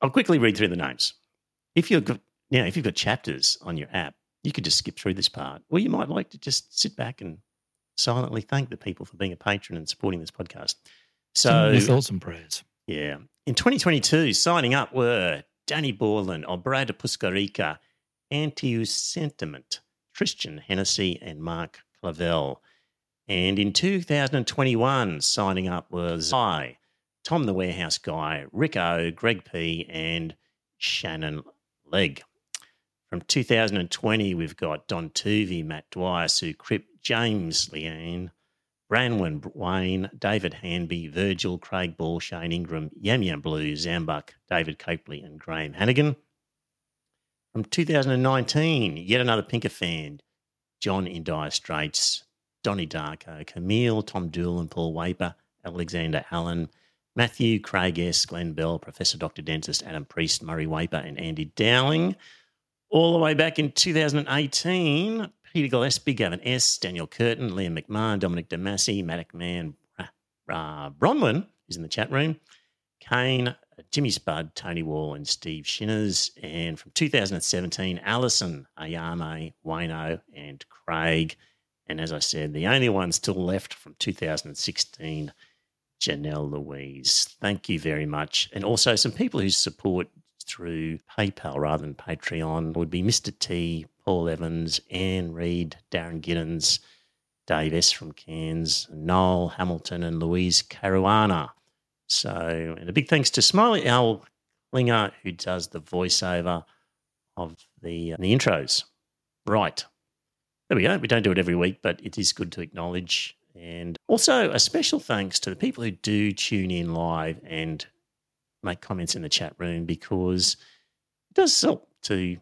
I'll quickly read through the names. If you've got, now, if you've got chapters on your app, you could just skip through this part, or you might like to just sit back and silently thank the people for being a patron and supporting this podcast. So, me thoughts and prayers. yeah. In 2022, signing up were Danny Borland, Obrada Puskarika, Antius Sentiment, Christian Hennessy, and Mark Clavel. And in 2021, signing up was I, Tom the Warehouse Guy, Rick Greg P, and Shannon Legg. From 2020, we've got Don Tuvey, Matt Dwyer, Sue Cripp, James Leanne, Branwen Wayne, David Hanby, Virgil, Craig Ball, Shane Ingram, Yam Yam Blue, Zambuck, David Copley, and Graham Hannigan. From 2019, yet another Pinker fan, John in Dire Straits, Donny Darko, Camille, Tom Doolin, Paul Waper, Alexander Allen, Matthew, Craig S., Glenn Bell, Professor Dr. Dentist, Adam Priest, Murray Waper, and Andy Dowling. All the way back in 2018, Peter Gillespie, Gavin S., Daniel Curtin, Liam McMahon, Dominic Damasi, Matic Man, uh, Bronwyn is in the chat room, Kane, Jimmy Spud, Tony Wall, and Steve Shinners. And from 2017, Alison, Ayame, Wayno, and Craig. And as I said, the only one still left from 2016, Janelle Louise. Thank you very much. And also some people who support through PayPal rather than Patreon would be Mr. T, Paul Evans, Anne Reed, Darren Giddens, Dave S. from Cairns, Noel Hamilton, and Louise Caruana. So, and a big thanks to Smiley Owl Klinger, who does the voiceover of the, the intros. Right. There we go. We don't do it every week, but it is good to acknowledge. And also a special thanks to the people who do tune in live and make comments in the chat room because it does help to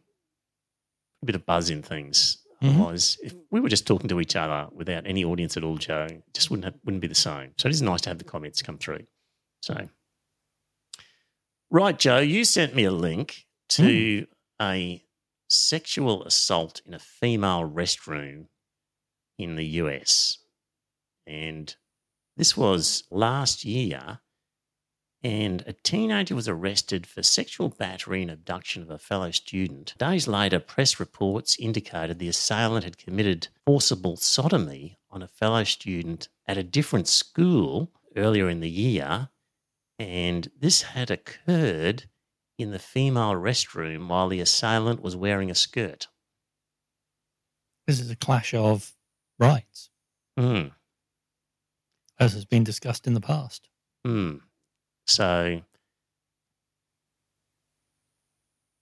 a bit of buzz in things. Mhm. Otherwise, if we were just talking to each other without any audience at all, Joe, it just wouldn't have, wouldn't be the same. So it is nice to have the comments come through. So, right, Joe, you sent me a link to hmm. a sexual assault in a female restroom in the US. And this was last year. And a teenager was arrested for sexual battery and abduction of a fellow student. Days later, press reports indicated the assailant had committed forcible sodomy on a fellow student at a different school earlier in the year. And this had occurred in the female restroom while the assailant was wearing a skirt. This is a clash of rights, Mm. as has been discussed in the past. Hmm. So,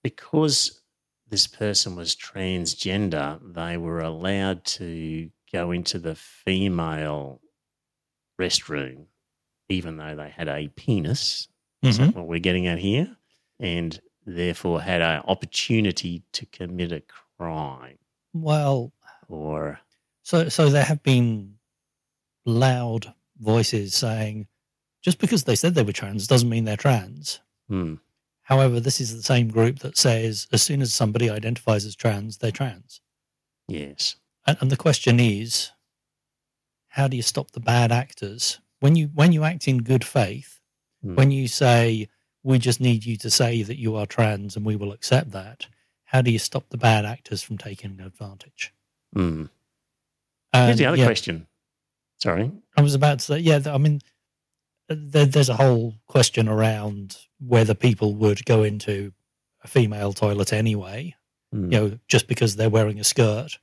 because this person was transgender, they were allowed to go into the female restroom, even though they had a penis. Is Mhm. that what we're getting at here? And therefore had an opportunity to commit a crime Well, or So, so there have been loud voices saying, just because they said they were trans doesn't mean they're trans. Hmm. However, this is the same group that says as soon as somebody identifies as trans, they're trans. Yes. And, and the question is, how do you stop the bad actors when you when you act in good faith? Hmm. When you say we just need you to say that you are trans and we will accept that, how do you stop the bad actors from taking advantage? Hmm. And, Here's the other yeah, question. Sorry. I was about to say, yeah, I mean, there, there's a whole question around whether people would go into a female toilet anyway, Hmm. you know, just because they're wearing a skirt.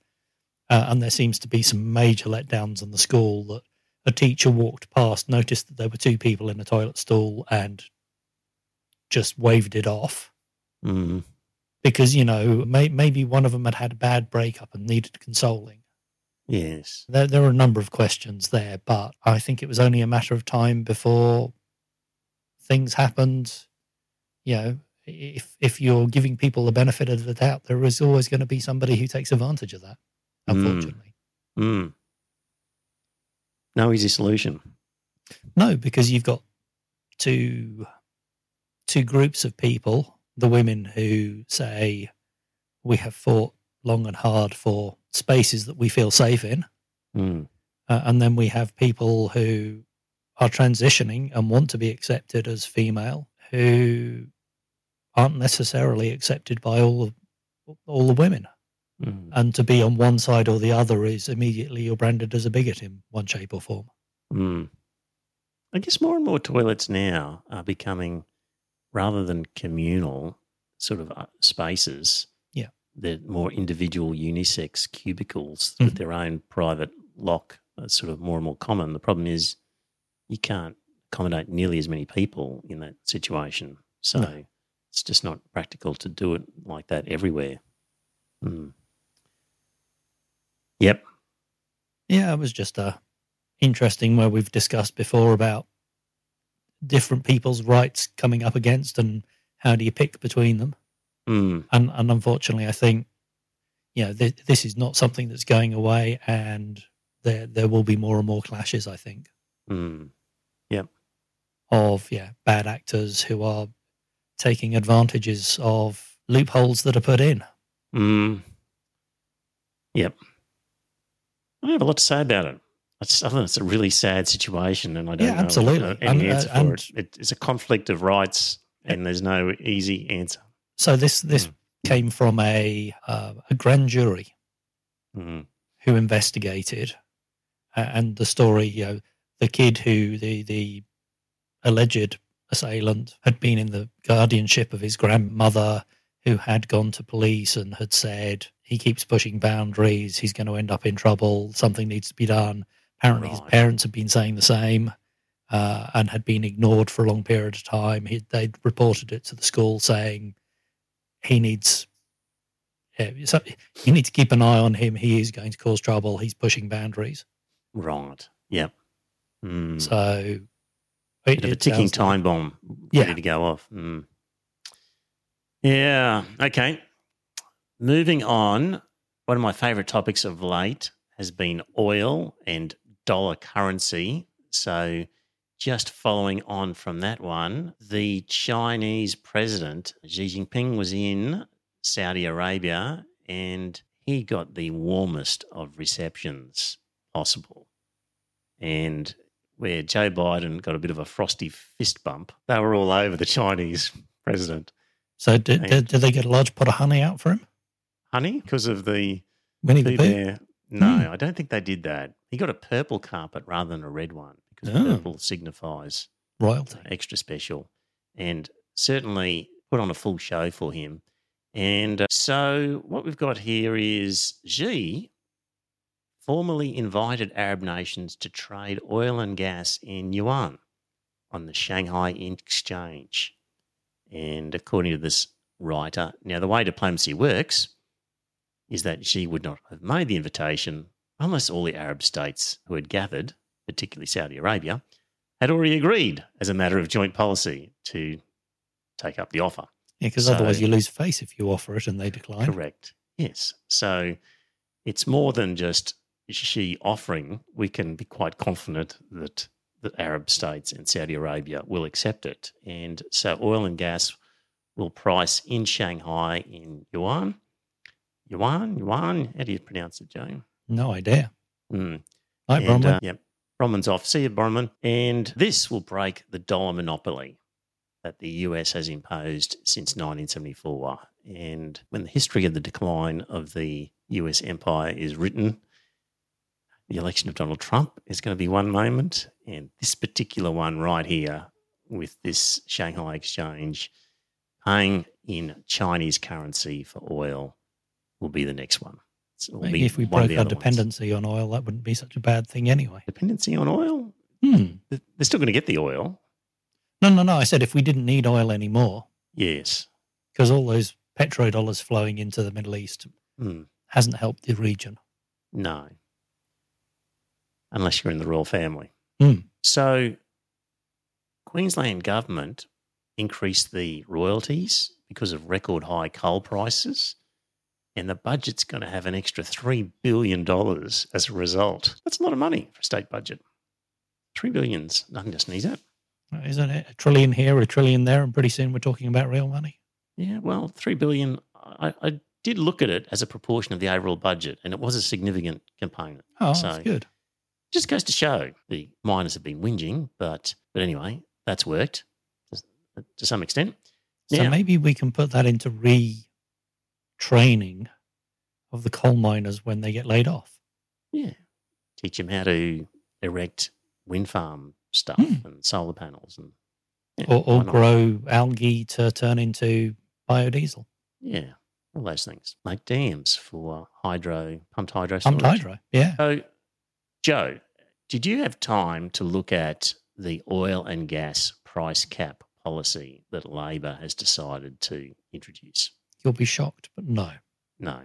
Uh, and there seems to be some major letdowns in the school that a teacher walked past, noticed that there were two people in a toilet stall, and just waved it off Hmm. because you know may, maybe one of them had had a bad breakup and needed consoling. Yes. There, there are a number of questions there, but I think it was only a matter of time before things happened. You know, if if you're giving people the benefit of the doubt, there is always going to be somebody who takes advantage of that. Mm. Unfortunately, Hmm. No easy solution. no, because you've got two two groups of people: the women who say we have fought long and hard for spaces that we feel safe in, Hmm. Uh, and then we have people who are transitioning and want to be accepted as female who aren't necessarily accepted by all of all the women. Hmm. And to be on one side or the other is immediately you're branded as a bigot in one shape or form. Hmm. I guess more and more toilets now are becoming, rather than communal sort of uh, spaces, Yeah. they're more individual unisex cubicles Mhm. with their own private lock. That's sort of more and more common. The problem is you can't accommodate nearly as many people in that situation. So No. it's just not practical to do it like that everywhere. Hmm. Yep. Yeah, it was just uh, interesting where we've discussed before about different people's rights coming up against and how do you pick between them. Hmm. and and unfortunately, I think you know th- this is not something that's going away, and there there will be more and more clashes. I think Hmm. of yeah bad actors who are taking advantages of loopholes that are put in. Mm. Yep. I don't have a lot to say about it. It's, I think it's a really sad situation, and I don't Yeah, know absolutely. any uh, answer for it. it. It's a conflict of rights, and there's no easy answer. So this this Mm. came from a uh, a grand jury Mm. who investigated, uh, and the story you know the kid who the the alleged assailant had been in the guardianship of his grandmother who had gone to police and had said he keeps pushing boundaries he's going to end up in trouble something needs to be done apparently his parents had been saying the same uh, and had been ignored for a long period of time he, they'd reported it to the school saying he needs yeah, so you need to keep an eye on him he is going to cause trouble he's pushing boundaries Right. Yep. Mm. so Bit of a ticking sounds like- time bomb Yeah. ready to go off. Mm. Yeah. Okay. Moving on. One of my favorite topics of late has been oil and dollar currency. So, just following on from that one, the Chinese president, Xi Jinping, was in Saudi Arabia and he got the warmest of receptions possible. And where Joe Biden got a bit of a frosty fist bump, they were all over the Chinese president. So did, did, did they get a large pot of honey out for him? Honey, because of the Winnie the Pooh Pooh? No, Hmm. I don't think they did that. He got a purple carpet rather than a red one because Oh. purple signifies Royalty. extra special and certainly put on a full show for him. And uh, so what we've got here is Xi formally invited Arab nations to trade oil and gas in yuan on the Shanghai Exchange. And according to this writer, now the way diplomacy works is that Xi would not have made the invitation unless all the Arab states who had gathered, particularly Saudi Arabia, had already agreed as a matter of joint policy to take up the offer. Yeah, because So- otherwise you lose face if you offer it and they decline. Correct. Yes. So it's more than just Xi offering, we can be quite confident that the Arab states and Saudi Arabia will accept it. And so oil and gas will price in Shanghai in yuan. Yuan, yuan. How do you pronounce it, Joe? No idea. Mm. Hi, And, Bronwyn. uh, yep. Bronwyn's off. See you, Bronwyn. And this will break the dollar monopoly that the US has imposed since 1974. And when the history of the decline of the US empire is written, the election of Donald Trump is going to be one moment. And this particular one right here with this Shanghai exchange paying in Chinese currency for oil will be the next one. So Maybe if we broke our other ones. dependency on oil, that wouldn't be such a bad thing anyway. Dependency on oil? Hmm. They're still going to get the oil. No, no, no. I said if we didn't need oil anymore, Yes. because all those petrodollars flowing into the Middle East Hmm. hasn't helped the region. No. Unless you're in the royal family. Hmm. So, Queensland government increased the royalties because of record high coal prices, and the budget's going to have an extra $3 billion as a result. That's a lot of money for a state budget. Three billions. Nothing to sneeze at. Uh, isn't it? A trillion here, a trillion there, and pretty soon we're talking about real money. Yeah, well, three billion. I, I did look at it as a proportion of the overall budget, and it was a significant component. Oh, So- that's good. Just goes to show the miners have been whinging, but but anyway, that's worked to, to some extent. So Now- maybe we can put that into retraining of the coal miners when they get laid off. Yeah, teach them how to erect wind farm stuff Hmm. and solar panels, and yeah, Or, or grow algae to turn into biodiesel. Yeah, all those things. Make dams for hydro pumped hydro. Pumped hydro. Yeah. So, Joe, did you have time to look at the oil and gas price cap policy that Labor has decided to introduce? You'll be shocked, but no. No.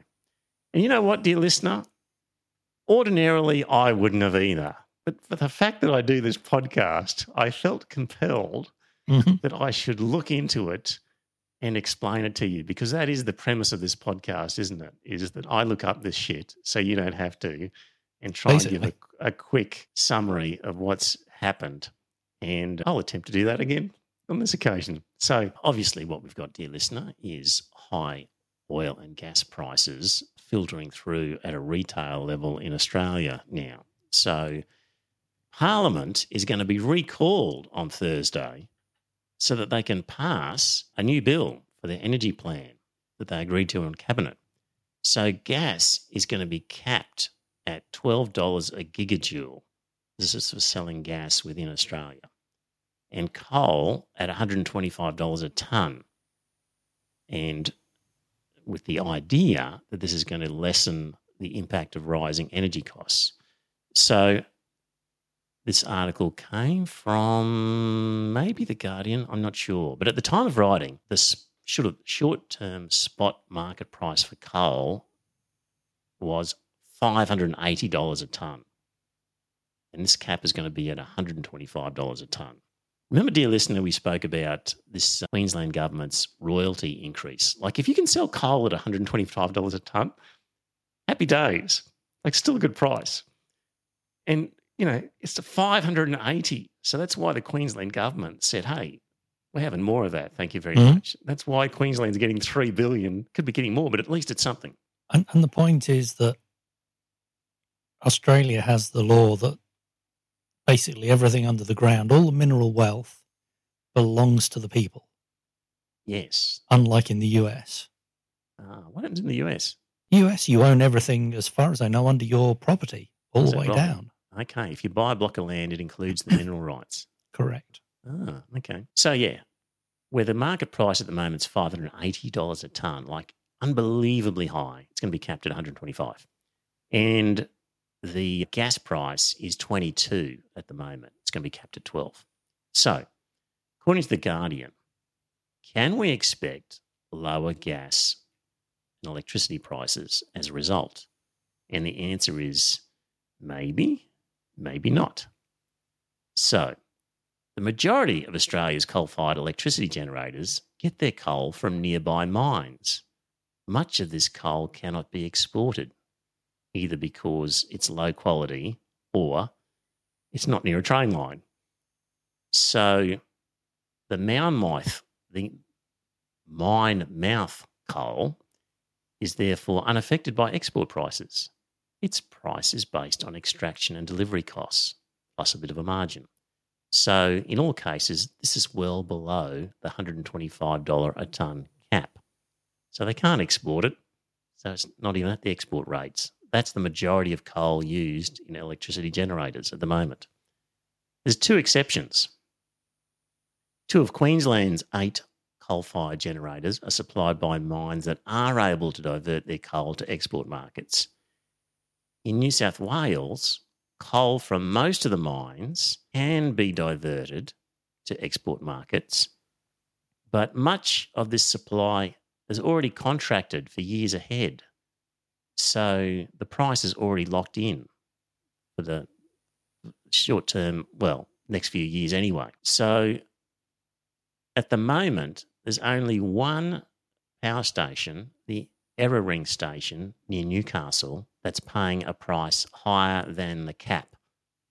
And you know what, dear listener? Ordinarily, I wouldn't have either. But for the fact that I do this podcast, I felt compelled Mhm. that I should look into it and explain it to you because that is the premise of this podcast, isn't it? Is that I look up this shit so you don't have to and try and give a, a quick summary of what's happened. And I'll attempt to do that again on this occasion. So, obviously, what we've got, dear listener, is high oil and gas prices filtering through at a retail level in Australia now. So, Parliament is going to be recalled on Thursday so that they can pass a new bill for their energy plan that they agreed to in Cabinet. So, gas is going to be capped at $12 a gigajoule. This is for selling gas within Australia. And coal at $125 a tonne. And with the idea that this is going to lessen the impact of rising energy costs. So, this article came from maybe The Guardian, I'm not sure. But at the time of writing, the short-term spot market price for coal was $580 a tonne. And this cap is going to be at $125 a tonne. Remember, dear listener, we spoke about this uh, Queensland government's royalty increase. Like, if you can sell coal at $125 a tonne, happy days. Like, still a good price. And, you know, it's to 580. So that's why the Queensland government said, hey, we're having more of that. Thank you very Mhm. much. That's why Queensland's getting 3 billion. Could be getting more, but at least it's something. And, and the point is that Australia has the law that basically everything under the ground, all the mineral wealth, belongs to the people, Yes. unlike in the US. Ah, what happens in the US? US, you own everything, as far as I know, under your property, all Is the way right? down. Okay. If you buy a block of land, it includes the mineral rights. Correct. Ah, okay. So yeah, where the market price at the moment is five hundred and eighty dollars a ton, like unbelievably high. It's going to be capped at one hundred twenty-five, and the gas price is twenty-two at the moment. It's going to be capped at twelve. So, according to the Guardian, can we expect lower gas and electricity prices as a result? And the answer is maybe, maybe not. So, the majority of Australia's coal fired electricity generators get their coal from nearby mines. Much of this coal cannot be exported. Either because it's low quality or it's not near a train line. So the Mound mouth, the mine mouth coal is therefore unaffected by export prices. Its price is based on extraction and delivery costs, plus a bit of a margin. So, in all cases, this is well below the $125 a tonne cap. So, they can't export it. So, it's not even at the export rates. That's the majority of coal used in electricity generators at the moment. There's two exceptions. Two of Queensland's eight coal fired generators are supplied by mines that are able to divert their coal to export markets. In New South Wales, coal from most of the mines can be diverted to export markets, but much of this supply is already contracted for years ahead. So the price is already locked in for the short term, well, next few years anyway. So at the moment, there's only one power station, the Eraring station near Newcastle, that's paying a price higher than the cap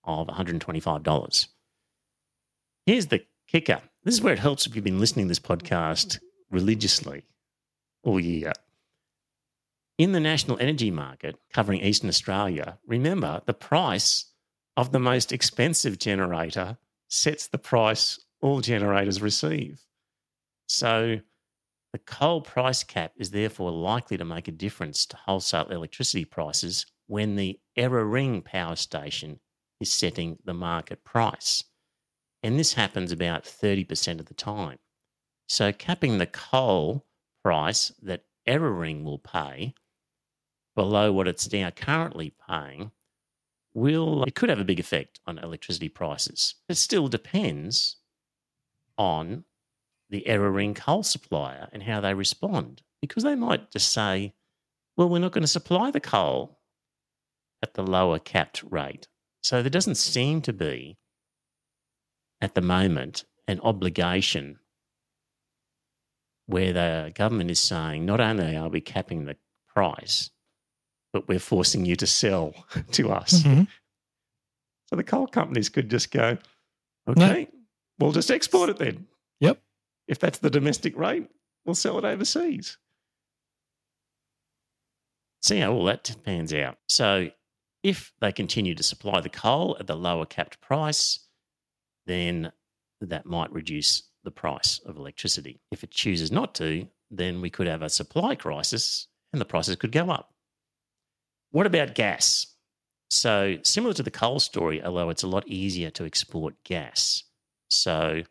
of $125. Here's the kicker this is where it helps if you've been listening to this podcast religiously all year. In the national energy market covering Eastern Australia, remember the price of the most expensive generator sets the price all generators receive. So the coal price cap is therefore likely to make a difference to wholesale electricity prices when the Eraring power station is setting the market price. And this happens about 30% of the time. So capping the coal price that Eraring will pay below what it's now currently paying will it could have a big effect on electricity prices. It still depends on the Eraring coal supplier and how they respond because they might just say, well, we're not going to supply the coal at the lower capped rate. So there doesn't seem to be at the moment an obligation where the government is saying not only are we capping the price, but we're forcing you to sell to us. Mhm. So the coal companies could just go, okay, we'll just export it then. Yep. If that's the domestic rate, we'll sell it overseas. See how all that pans out. So if they continue to supply the coal at the lower capped price, then that might reduce the price of electricity. If it chooses not to, then we could have a supply crisis and the prices could go up. What about gas? So, similar to the coal story, although it's a lot easier to export gas. So,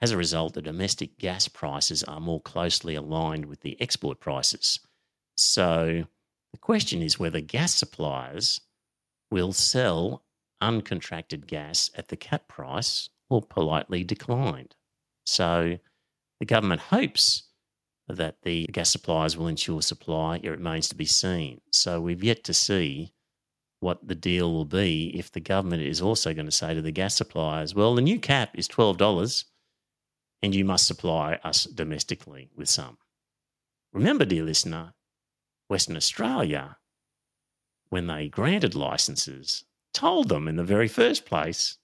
as a result, the domestic gas prices are more closely aligned with the export prices. So, the question is whether gas suppliers will sell uncontracted gas at the cap price or politely declined. So, the government hopes that the gas suppliers will ensure supply. It remains to be seen. So, we've yet to see what the deal will be if the government is also going to say to the gas suppliers, well, the new cap is $12 and you must supply us domestically with some. Remember, dear listener, Western Australia, when they granted licenses, told them in the very first place,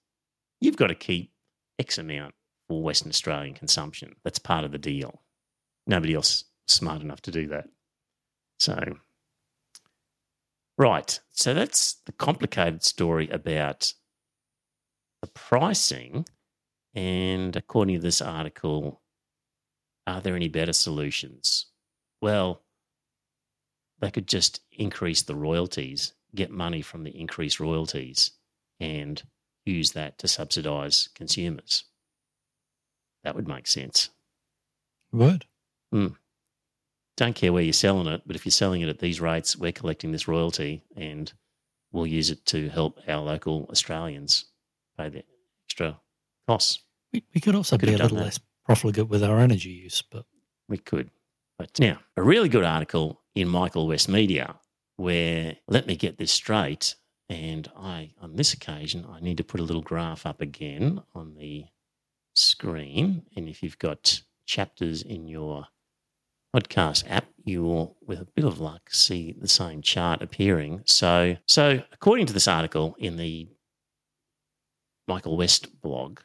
you've got to keep X amount for Western Australian consumption. That's part of the deal. Nobody else smart enough to do that. So, right. So that's the complicated story about the pricing. And according to this article, are there any better solutions? Well, they could just increase the royalties, get money from the increased royalties, and use that to subsidize consumers. That would make sense. Would. Hmm. Don't care where you're selling it, but if you're selling it at these rates, we're collecting this royalty and we'll use it to help our local Australians pay the extra costs. We, we could also Could be a little that. less profligate with our energy use, but We could. But now, a really good article in Michael West Media where, let me get this straight, and I, on this occasion, I need to put a little graph up again on the screen. And if you've got chapters in your podcast app, you will, with a bit of luck, see the same chart appearing. So, so according to this article in the Michael West blog,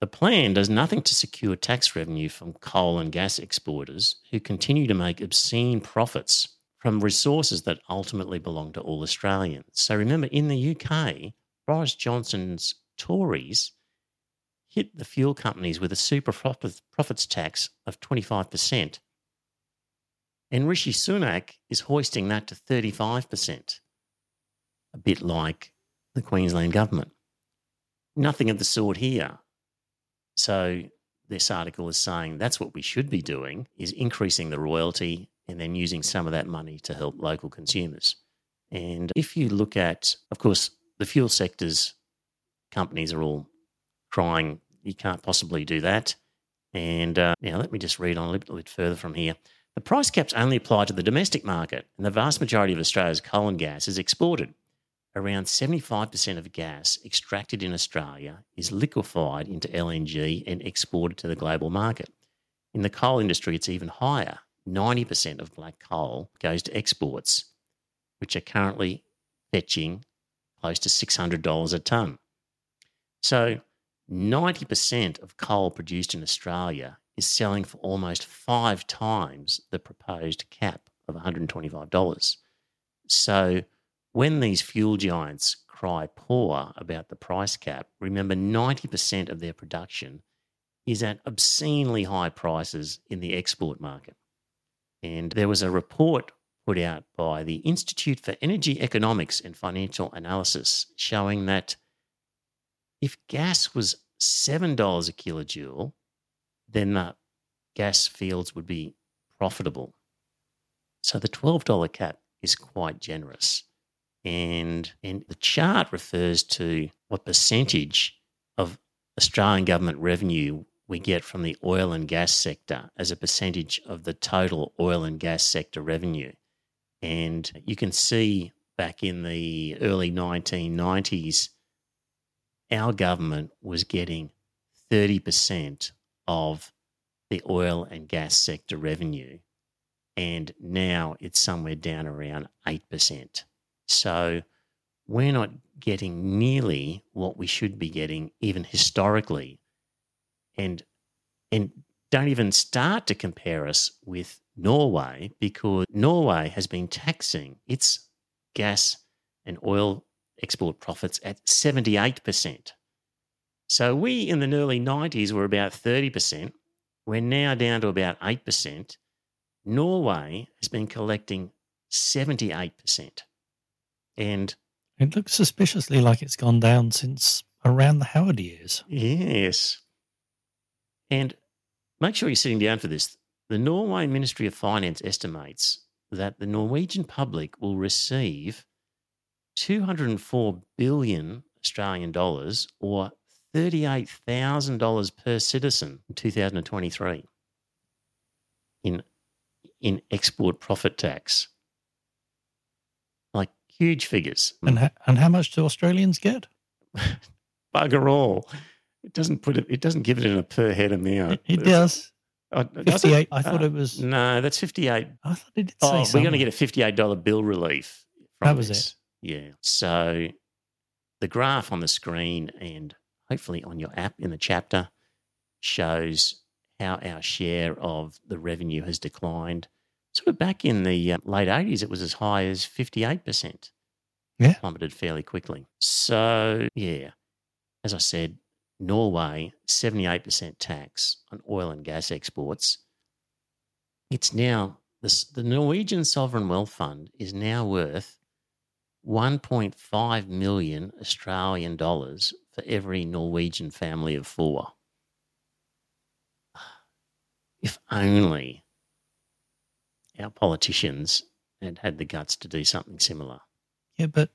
the plan does nothing to secure tax revenue from coal and gas exporters who continue to make obscene profits from resources that ultimately belong to all Australians. So remember, in the UK, Boris Johnson's Tories hit the fuel companies with a super profits tax of 25%. And Rishi Sunak is hoisting that to 35%, a bit like the Queensland government. Nothing of the sort here. So this article is saying that's what we should be doing is increasing the royalty and then using some of that money to help local consumers. And if you look at, of course, the fuel sector's companies are all crying, you can't possibly do that. And uh, now let me just read on a little bit further from here. The price caps only apply to the domestic market, and the vast majority of Australia's coal and gas is exported. Around 75% of gas extracted in Australia is liquefied into LNG and exported to the global market. In the coal industry, it's even higher. 90% of black coal goes to exports, which are currently fetching close to $600 a tonne. So, 90% of coal produced in Australia is selling for almost five times the proposed cap of $125. So when these fuel giants cry poor about the price cap, remember 90% of their production is at obscenely high prices in the export market. And there was a report put out by the Institute for Energy Economics and Financial Analysis showing that if gas was $7 a kilojoule, then the gas fields would be profitable. So the $12 cap is quite generous. And, and the chart refers to what percentage of Australian government revenue we get from the oil and gas sector as a percentage of the total oil and gas sector revenue. And you can see back in the early 1990s, our government was getting 30% of the oil and gas sector revenue. And now it's somewhere down around 8%. So we're not getting nearly what we should be getting, even historically. And, and don't even start to compare us with Norway because Norway has been taxing its gas and oil export profits at 78%. So we in the early 90s were about 30%. We're now down to about 8%. Norway has been collecting 78%. And it looks suspiciously like it's gone down since around the Howard years. Yes. And make sure you're sitting down for this. The Norway Ministry of Finance estimates that the Norwegian public will receive 204 billion Australian dollars or $38,000 per citizen in 2023 in, in export profit tax. Like huge figures. And, ha- and how much do Australians get? Bugger all. It doesn't put it, it doesn't give it in a per head amount. It, it does. Oh, 58. I thought uh, it was. No, that's 58. I thought it did Oh, we're going to get a $58 bill relief. that was this. it. Yeah. So the graph on the screen and hopefully on your app in the chapter, shows how our share of the revenue has declined. Sort of back in the uh, late 80s, it was as high as 58%. Yeah. Plummeted fairly quickly. So, yeah, as I said, Norway, 78% tax on oil and gas exports. It's now, the, the Norwegian Sovereign Wealth Fund is now worth 1.5 million Australian dollars for every Norwegian family of four. If only our politicians had had the guts to do something similar. Yeah, but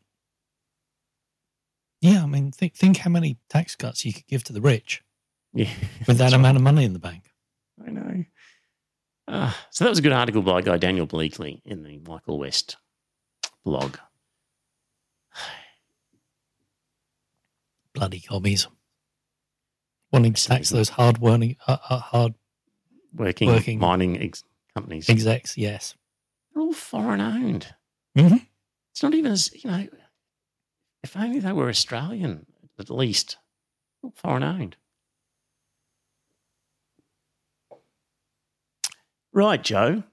yeah, I mean, think think how many tax cuts you could give to the rich. Yeah, with that amount of money in the bank. I know. Uh, so that was a good article by a guy Daniel Bleakley in the Michael West blog. Bloody commies wanting to tax those hard working, uh, uh, hard working, working mining ex- companies. Execs, yes. They're all foreign owned. Mhm. It's not even as, you know, if only they were Australian, at least. All foreign owned. Right, Joe.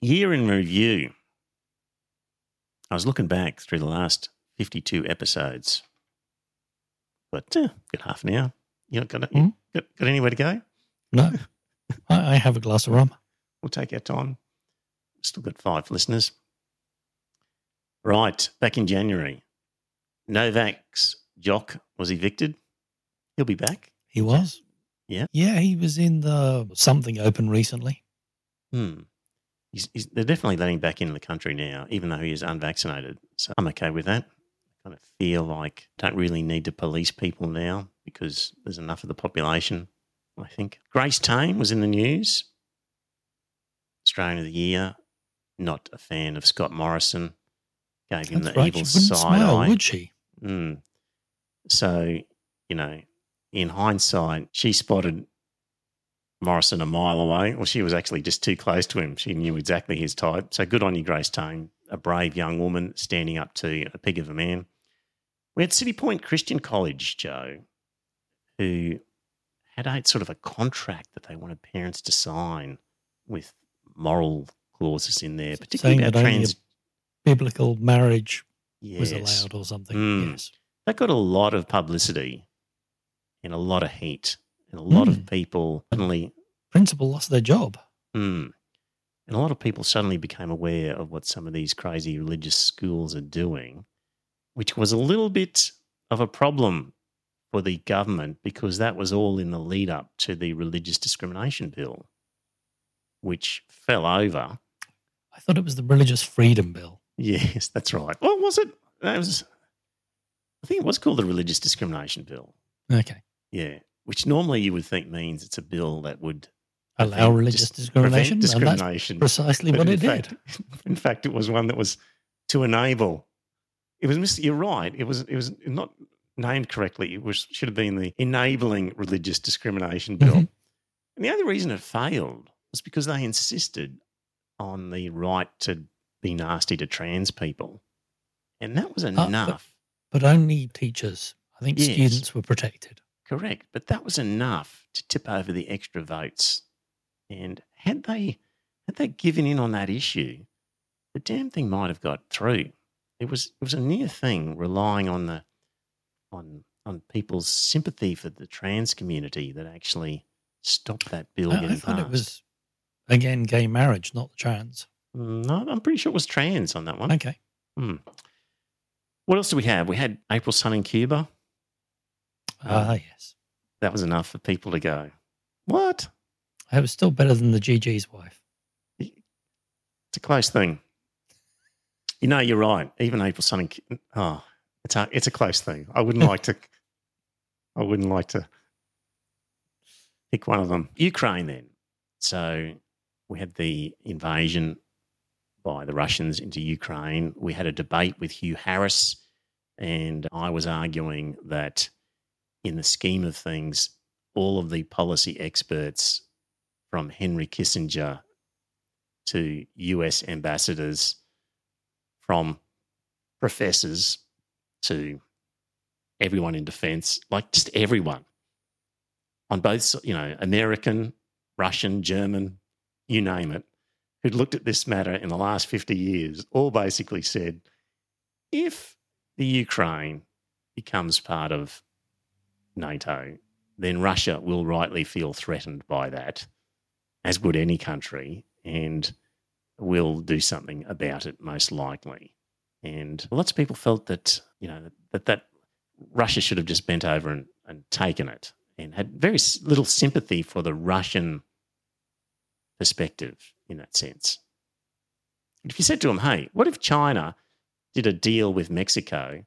Year in review. I was looking back through the last 52 episodes, but uh, got half an hour. You not got, you Mhm. got, got anywhere to go? No, I, I have a glass of rum. We'll take our time. Still got five listeners. Right, back in January, Novak Djokovic was evicted. He'll be back. He was. Yeah. Yeah, he was in the something open recently. Hmm. He's, he's, they're definitely letting him back in the country now, even though he is unvaccinated. So I'm okay with that. I kind of feel like don't really need to police people now because there's enough of the population. I think Grace Tame was in the news. Australian of the Year. Not a fan of Scott Morrison. Gave him That's the right. evil She wouldn't side smile, eye. would she? Mm. So, you know, in hindsight, she spotted Morrison a mile away. Well, she was actually just too close to him. She knew exactly his type. So good on you, Grace Tame, a brave young woman standing up to a pig of a man. We had Citipointe Christian College, Joe, who had a sort of a contract that they wanted parents to sign with moral clauses in there, particularly Saying about that only trans. Biblical marriage was allowed or something. Mm. Yes. that got a lot of publicity and a lot of heat and a lot of Mm. people suddenly Principal lost their job. mm, and a lot of people suddenly became aware of what some of these crazy religious schools are doing which was a little bit of a problem for the government because that was all in the lead up to the religious discrimination bill which fell over I thought it was the Religious Freedom Bill. yes that's right what was it that was i think it was called the religious discrimination bill Okay. Yeah, which normally you would think means it's a bill that would Allow religious dis- discrimination. prevent and that's discrimination. precisely But what it did. in fact, it was one that was to enable. It was. mis- You're right. It was. It was not named correctly. It was should have been the enabling religious discrimination bill. Mhm. And the only reason it failed was because they insisted on the right to be nasty to trans people, and that was but- enough. But only teachers. I think Yes. students were protected. Correct. But that was enough to tip over the extra votes. And had they had they given in on that issue, the damn thing might have got through. It was it was a near thing relying on the on on people's sympathy for the trans community that actually stopped that bill I, I thought passed. it was, again, gay marriage, not the trans. Mm, no, I'm pretty sure it was trans on that one. Okay. Hmm. What else do we have? We had April Sun in Cuba. Ah, yes. That was enough for people to go, What? It was still better than the GG's wife. It's a close thing. You know, you're right. Even April and oh, it's a it's a close thing. I wouldn't like to. I wouldn't like to pick one of them. Ukraine, then. So we had the invasion by the Russians into Ukraine. We had a debate with Hugh Harris, and I was arguing that, in the scheme of things, all of the policy experts from Henry Kissinger to US ambassadors, from professors to everyone in defense, like just everyone on both, you know, American, Russian, German, you name it, who'd looked at this matter in the last 50 years, all basically said if the Ukraine becomes part of NATO, then Russia will rightly feel threatened by that, as would any country, and will do something about it most likely. And lots of people felt that, you know, that, that Russia should have just bent over and, and taken it and had very little sympathy for the Russian perspective in that sense. If you said to them, hey, what if China did a deal with Mexico,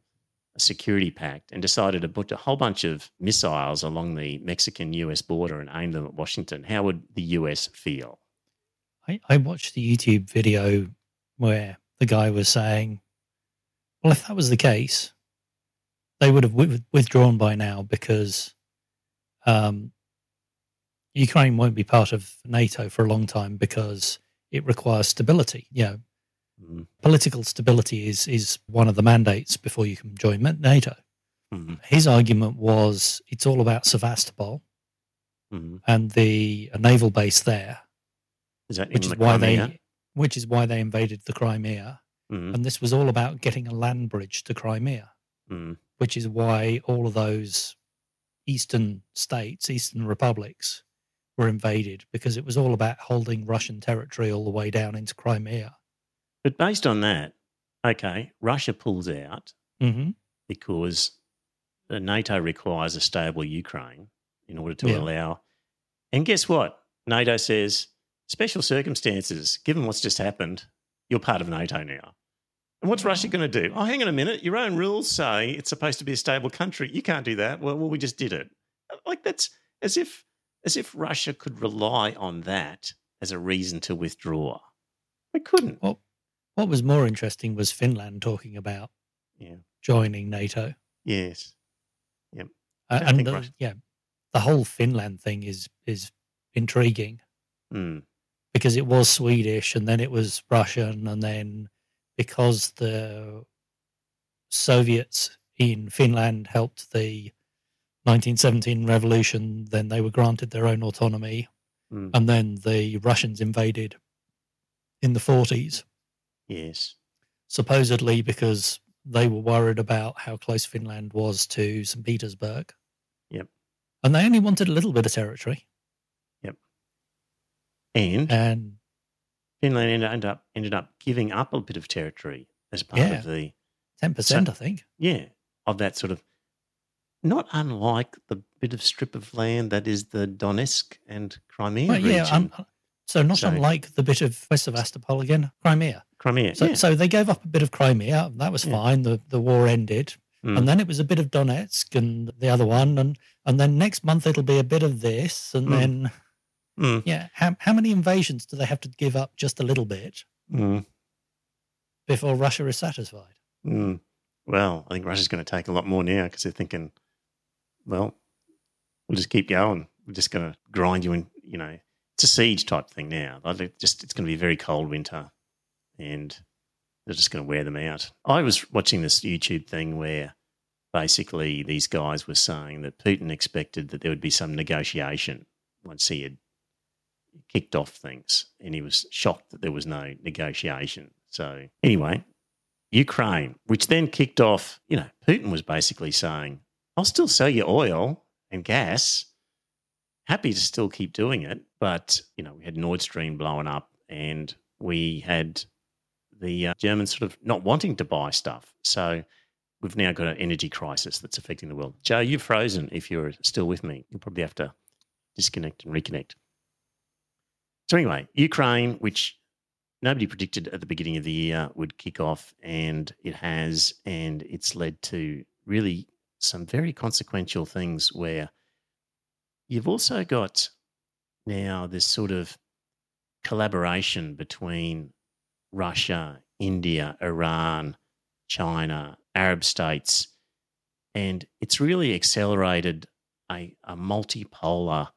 a security pact, and decided to put a whole bunch of missiles along the Mexican US border and aim them at Washington? How would the US feel? I, I watched the YouTube video where the guy was saying, well, if that was the case, they would have wi- withdrawn by now because um, Ukraine won't be part of NATO for a long time because it requires stability. Yeah, Mm, political stability is is one of the mandates before you can join NATO. mm, His argument was it's all about Sevastopol mm. and the a naval base there, Is that which is the why Crimea? they which is why they invaded the Crimea. Mm, And this was all about getting a land bridge to Crimea, mm, which is why all of those eastern states, eastern republics, were invaded because it was all about holding Russian territory all the way down into Crimea. But based on that, okay, Russia pulls out hmm because NATO requires a stable Ukraine in order to Yeah. allow. And guess what? NATO says special circumstances. Given what's just happened, you're part of NATO now. And what's Russia going to do? Oh, hang on a minute. Your own rules say it's supposed to be a stable country. You can't do that. Well, well, we just did it. Like that's as if as if Russia could rely on that as a reason to withdraw. They couldn't. Well, what was more interesting was Finland talking about Yeah. joining NATO. Yes. Uh, and the, Russia- yeah, the whole Finland thing is is intriguing Mm. Because it was Swedish and then it was Russian and then because the Soviets in Finland helped the 1917 revolution, then they were granted their own autonomy, Mm. and then the Russians invaded in the 40s, Yes. supposedly because they were worried about how close Finland was to St. Petersburg. Yep. And they only wanted a little bit of territory. And And Finland ended, ended up ended up giving up a bit of territory as part Yeah. of the 10%, I think. yeah of that sort of not unlike the bit of strip of land that is the Donetsk and Crimea Well, yeah, region. um, so not So- unlike the bit of West Sevastopol again, Crimea. Crimea, So, yeah. so they gave up a bit of Crimea. That was Yeah. fine. The the war ended, Mm. and then it was a bit of Donetsk and the other one, and and then next month it'll be a bit of this, and Mm. then Mm. yeah, how how many invasions do they have to give up just a little bit Mm. before Russia is satisfied? Mm. Well, I think Russia's going to take a lot more now because they're thinking, well, we'll just keep going. We're just going to grind you in. You know, it's a siege type thing now. Like, just it's going to be a very cold winter, and they're just going to wear them out. I was watching this YouTube thing where basically these guys were saying that Putin expected that there would be some negotiation once he had kicked off things, and he was shocked that there was no negotiation. So anyway, Ukraine, which then kicked off, you know, Putin was basically saying, I'll still sell you oil and gas. Happy to still keep doing it. But, you know, we had Nord Stream blowing up and we had the uh, Germans sort of not wanting to buy stuff. So we've now got an energy crisis that's affecting the world. Joe, you're frozen if you're still with me. You'll probably have to disconnect and reconnect. So, anyway, Ukraine, which nobody predicted at the beginning of the year would kick off, and it has, and it's led to really some very consequential things where you've also got now this sort of collaboration between Russia, India, Iran, China, Arab states, and it's really accelerated a, a multipolar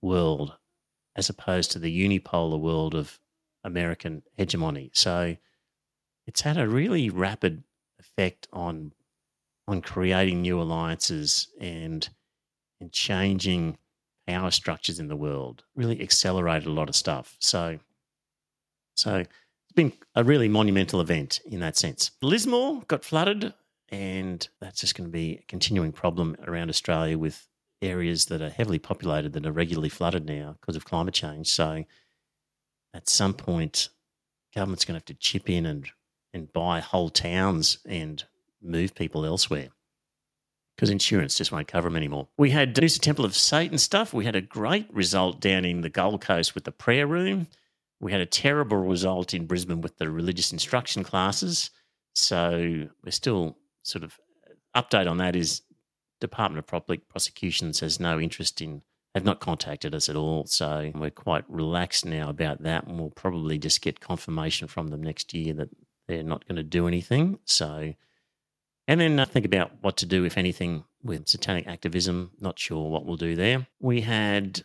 world as opposed to the unipolar world of American hegemony. So it's had a really rapid effect on on creating new alliances and and changing power structures in the world. Really accelerated a lot of stuff. So so it's been a really monumental event in that sense. Lismore got flooded and that's just going to be a continuing problem around Australia with areas that are heavily populated that are regularly flooded now because of climate change. So at some point, government's going to have to chip in and, and buy whole towns and move people elsewhere because insurance just won't cover them anymore. We had Noosa Temple of Satan stuff. We had a great result down in the Gold Coast with the prayer room. We had a terrible result in Brisbane with the religious instruction classes. So we're still sort of update on that is Department of Public Prosecutions has no interest in have not contacted us at all. So we're quite relaxed now about that. And we'll probably just get confirmation from them next year that they're not going to do anything. So, and then uh, think about what to do, if anything, with satanic activism. Not sure what we'll do there. We had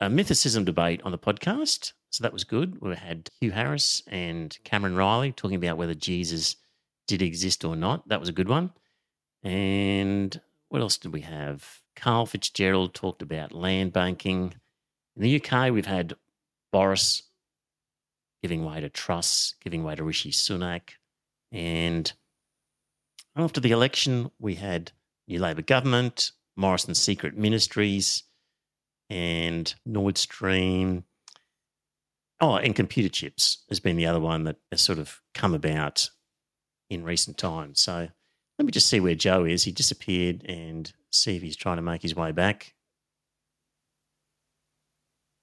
a mythicism debate on the podcast. So that was good. We had Hugh Harris and Cameron Riley talking about whether Jesus did exist or not. That was a good one. And what else did we have? Karl Fitzgerald talked about land banking. In the UK, we've had Boris giving way to Truss, giving way to Rishi Sunak. And after the election, we had new Labor government, Morrison's secret ministries, and Nord Stream. Oh, and computer chips has been the other one that has sort of come about in recent times. So let me just see where Joe is. He disappeared and see if he's trying to make his way back.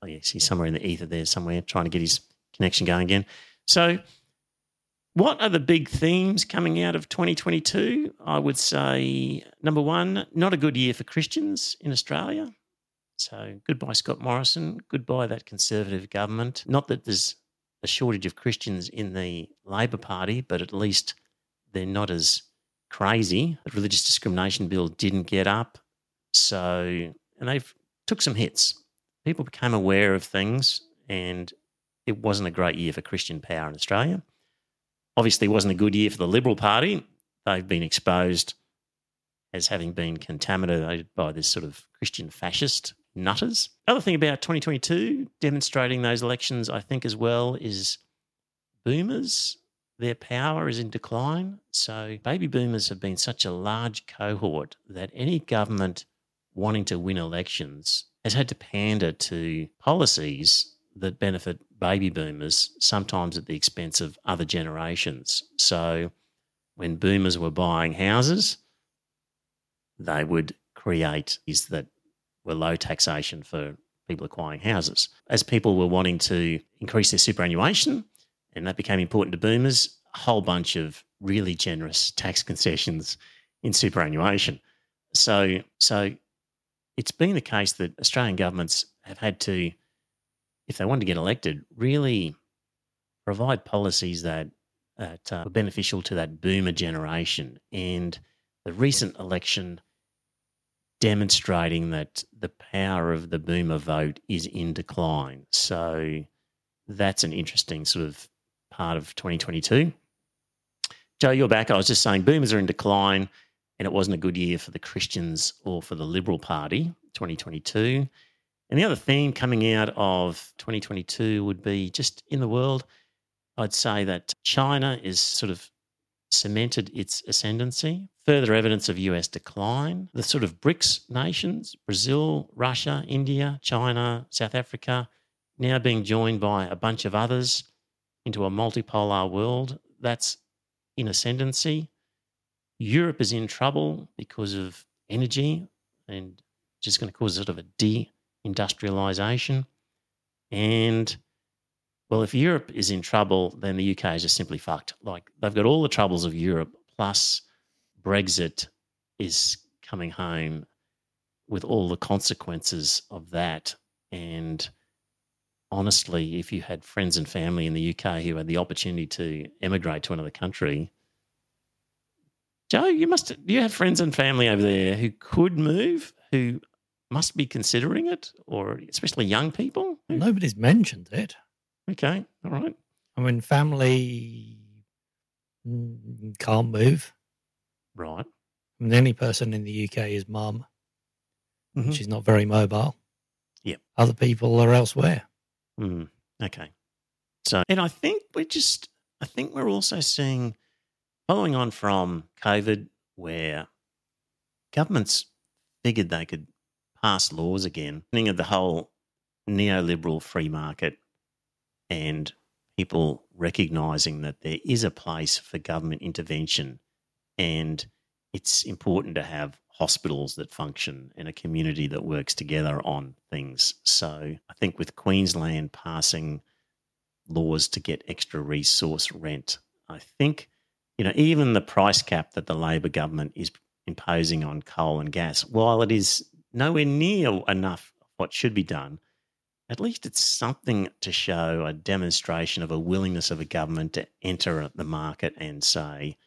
Oh, yes, he's somewhere in the ether there, somewhere, trying to get his connection going again. So, what are the big themes coming out of 2022? I would say number one, not a good year for Christians in Australia. So, goodbye, Scott Morrison. Goodbye, that Conservative government. Not that there's a shortage of Christians in the Labor Party, but at least they're not as crazy. The religious discrimination bill didn't get up. So, and they've took some hits. People became aware of things, and it wasn't a great year for Christian power in Australia. Obviously, it wasn't a good year for the Liberal Party. They've been exposed as having been contaminated by this sort of Christian fascist nutters. Other thing about 2022, demonstrating those elections, I think, as well, is boomers their power is in decline. So, baby boomers have been such a large cohort that any government wanting to win elections has had to pander to policies that benefit baby boomers, sometimes at the expense of other generations. So, when boomers were buying houses, they would create is that were low taxation for people acquiring houses. As people were wanting to increase their superannuation, and that became important to boomers. A whole bunch of really generous tax concessions in superannuation. So, so it's been the case that Australian governments have had to, if they want to get elected, really provide policies that, that uh, are beneficial to that boomer generation. And the recent election demonstrating that the power of the boomer vote is in decline. So that's an interesting sort of part of 2022. Joe, you're back. I was just saying boomers are in decline, and it wasn't a good year for the Christians or for the Liberal Party, 2022. And the other theme coming out of 2022 would be just in the world, I'd say that China is sort of cemented its ascendancy. Further evidence of US decline. The sort of BRICS nations, Brazil, Russia, India, China, South Africa, now being joined by a bunch of others into a multipolar world that's in ascendancy. Europe is in trouble because of energy and just going to cause sort of a de-industrialization. And well, if Europe is in trouble, then the UK is just simply fucked. Like they've got all the troubles of Europe, plus Brexit is coming home with all the consequences of that. And honestly, if you had friends and family in the UK who had the opportunity to emigrate to another country, Joe, you must you have friends and family over there who could move, who must be considering it, or especially young people? Nobody's mentioned it. Okay, all right. I mean, family can't move. Right. I mean, the only person in the UK is mum. Mhm. She's not very mobile. Yep. Other people are elsewhere. Mm, okay. So, and I think we're just, I think we're also seeing, following on from COVID, where governments figured they could pass laws again, of the whole neoliberal free market and people recognizing that there is a place for government intervention and it's important to have hospitals that function and a community that works together on things. So I think with Queensland passing laws to get extra resource rent, I think, you know, even the price cap that the Labor government is imposing on coal and gas, while it is nowhere near enough what should be done, at least it's something to show a demonstration of a willingness of a government to enter the market and say,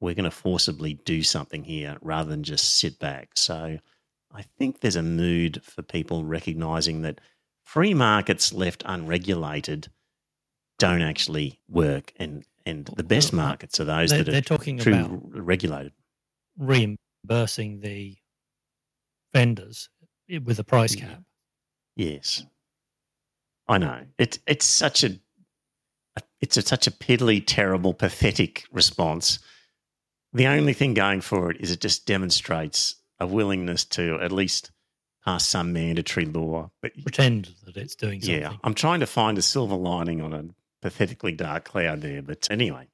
we're going to forcibly do something here rather than just sit back. So I think there's a mood for people recognizing that free markets left unregulated don't actually work, and and the best uh, markets are those They're, that are they're talking true about regulated. reimbursing the vendors with a price Yeah. cap. Yes, I know. It's it's such a it's a, such a piddly, terrible, pathetic response. The only thing going for it is it just demonstrates a willingness to at least pass some mandatory law. But Pretend that it's doing something. yeah, I'm trying to find a silver lining on a pathetically dark cloud there. But anyway,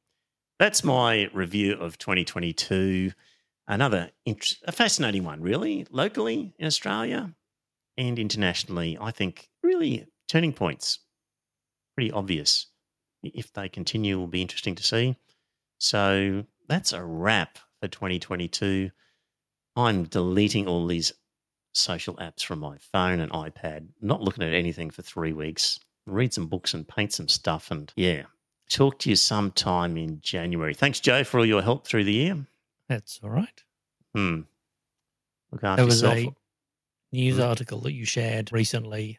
that's my review of 2022. Another int- a fascinating one, really, locally in Australia and internationally. I think really turning points, pretty obvious. If they continue, will be interesting to see. So that's a wrap for 2022. I'm deleting all these social apps from my phone and iPad, not looking at anything for three weeks, read some books and paint some stuff. And yeah, talk to you sometime in January. Thanks, Joe, for all your help through the year. That's all right. Hmm. Look after There was yourself. a news Mm. article that you shared recently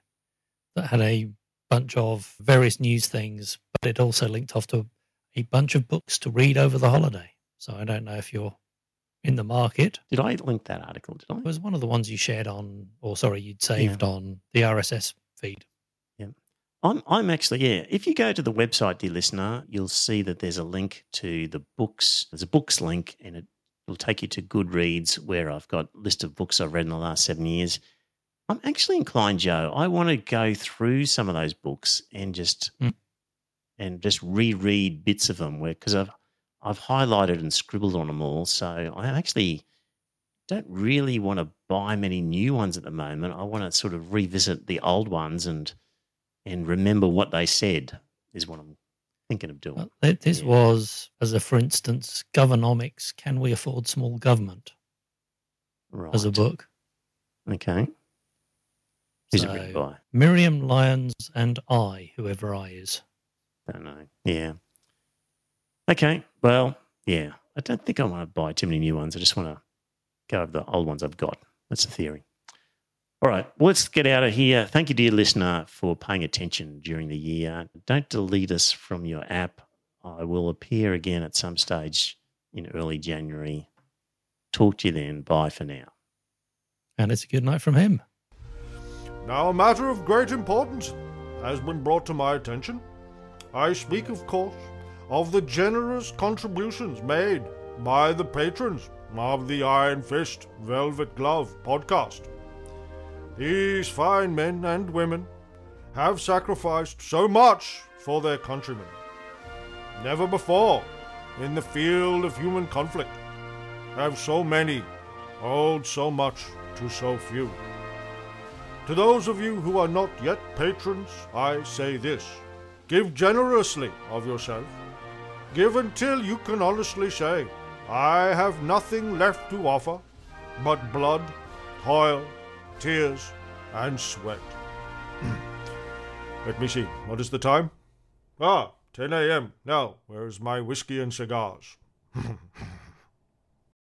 that had a bunch of various news things, but it also linked off to a bunch of books to read over the holiday. So I don't know if you're in the market. Did I link that article? Did I? It was one of the ones you shared on, or sorry, you'd saved on the RSS feed. Yeah. I'm, I'm actually, yeah. If you go to the website, dear listener, you'll see that there's a link to the books. There's a books link, and it will take you to Goodreads, where I've got a list of books I've read in the last seven years. I'm actually inclined, Joe. I want to go through some of those books and just Hmm. and just reread bits of them, where because I've I've highlighted and scribbled on them all. So I actually don't really want to buy many new ones at the moment. I want to sort of revisit the old ones and and remember what they said is what I'm thinking of doing. Well, This Yeah. was, as a for instance, Governomics Can We Afford Small Government right. as a book. Okay. Who's it written So- by? Miriam Lyons and I, whoever I is. Don't know. Yeah. Okay. Well, yeah. I don't think I want to buy too many new ones. I just want to go over the old ones I've got. That's the theory. All right. Well, let's get out of here. Thank you, dear listener, for paying attention during the year. Don't delete us from your app. I will appear again at some stage in early January. Talk to you then. Bye for now. And it's a good night from him. Now, a matter of great importance has been brought to my attention. I speak, of course, of the generous contributions made by the patrons of the Iron Fist Velvet Glove podcast. These fine men and women have sacrificed so much for their countrymen. Never before, in the field of human conflict, have so many owed so much to so few. To those of you who are not yet patrons, I say this give generously of yourself. Give until you can honestly say, I have nothing left to offer but blood, toil, tears, and sweat. Let me see, what is the time? Ah, 10 a.m. Now, where's my whiskey and cigars?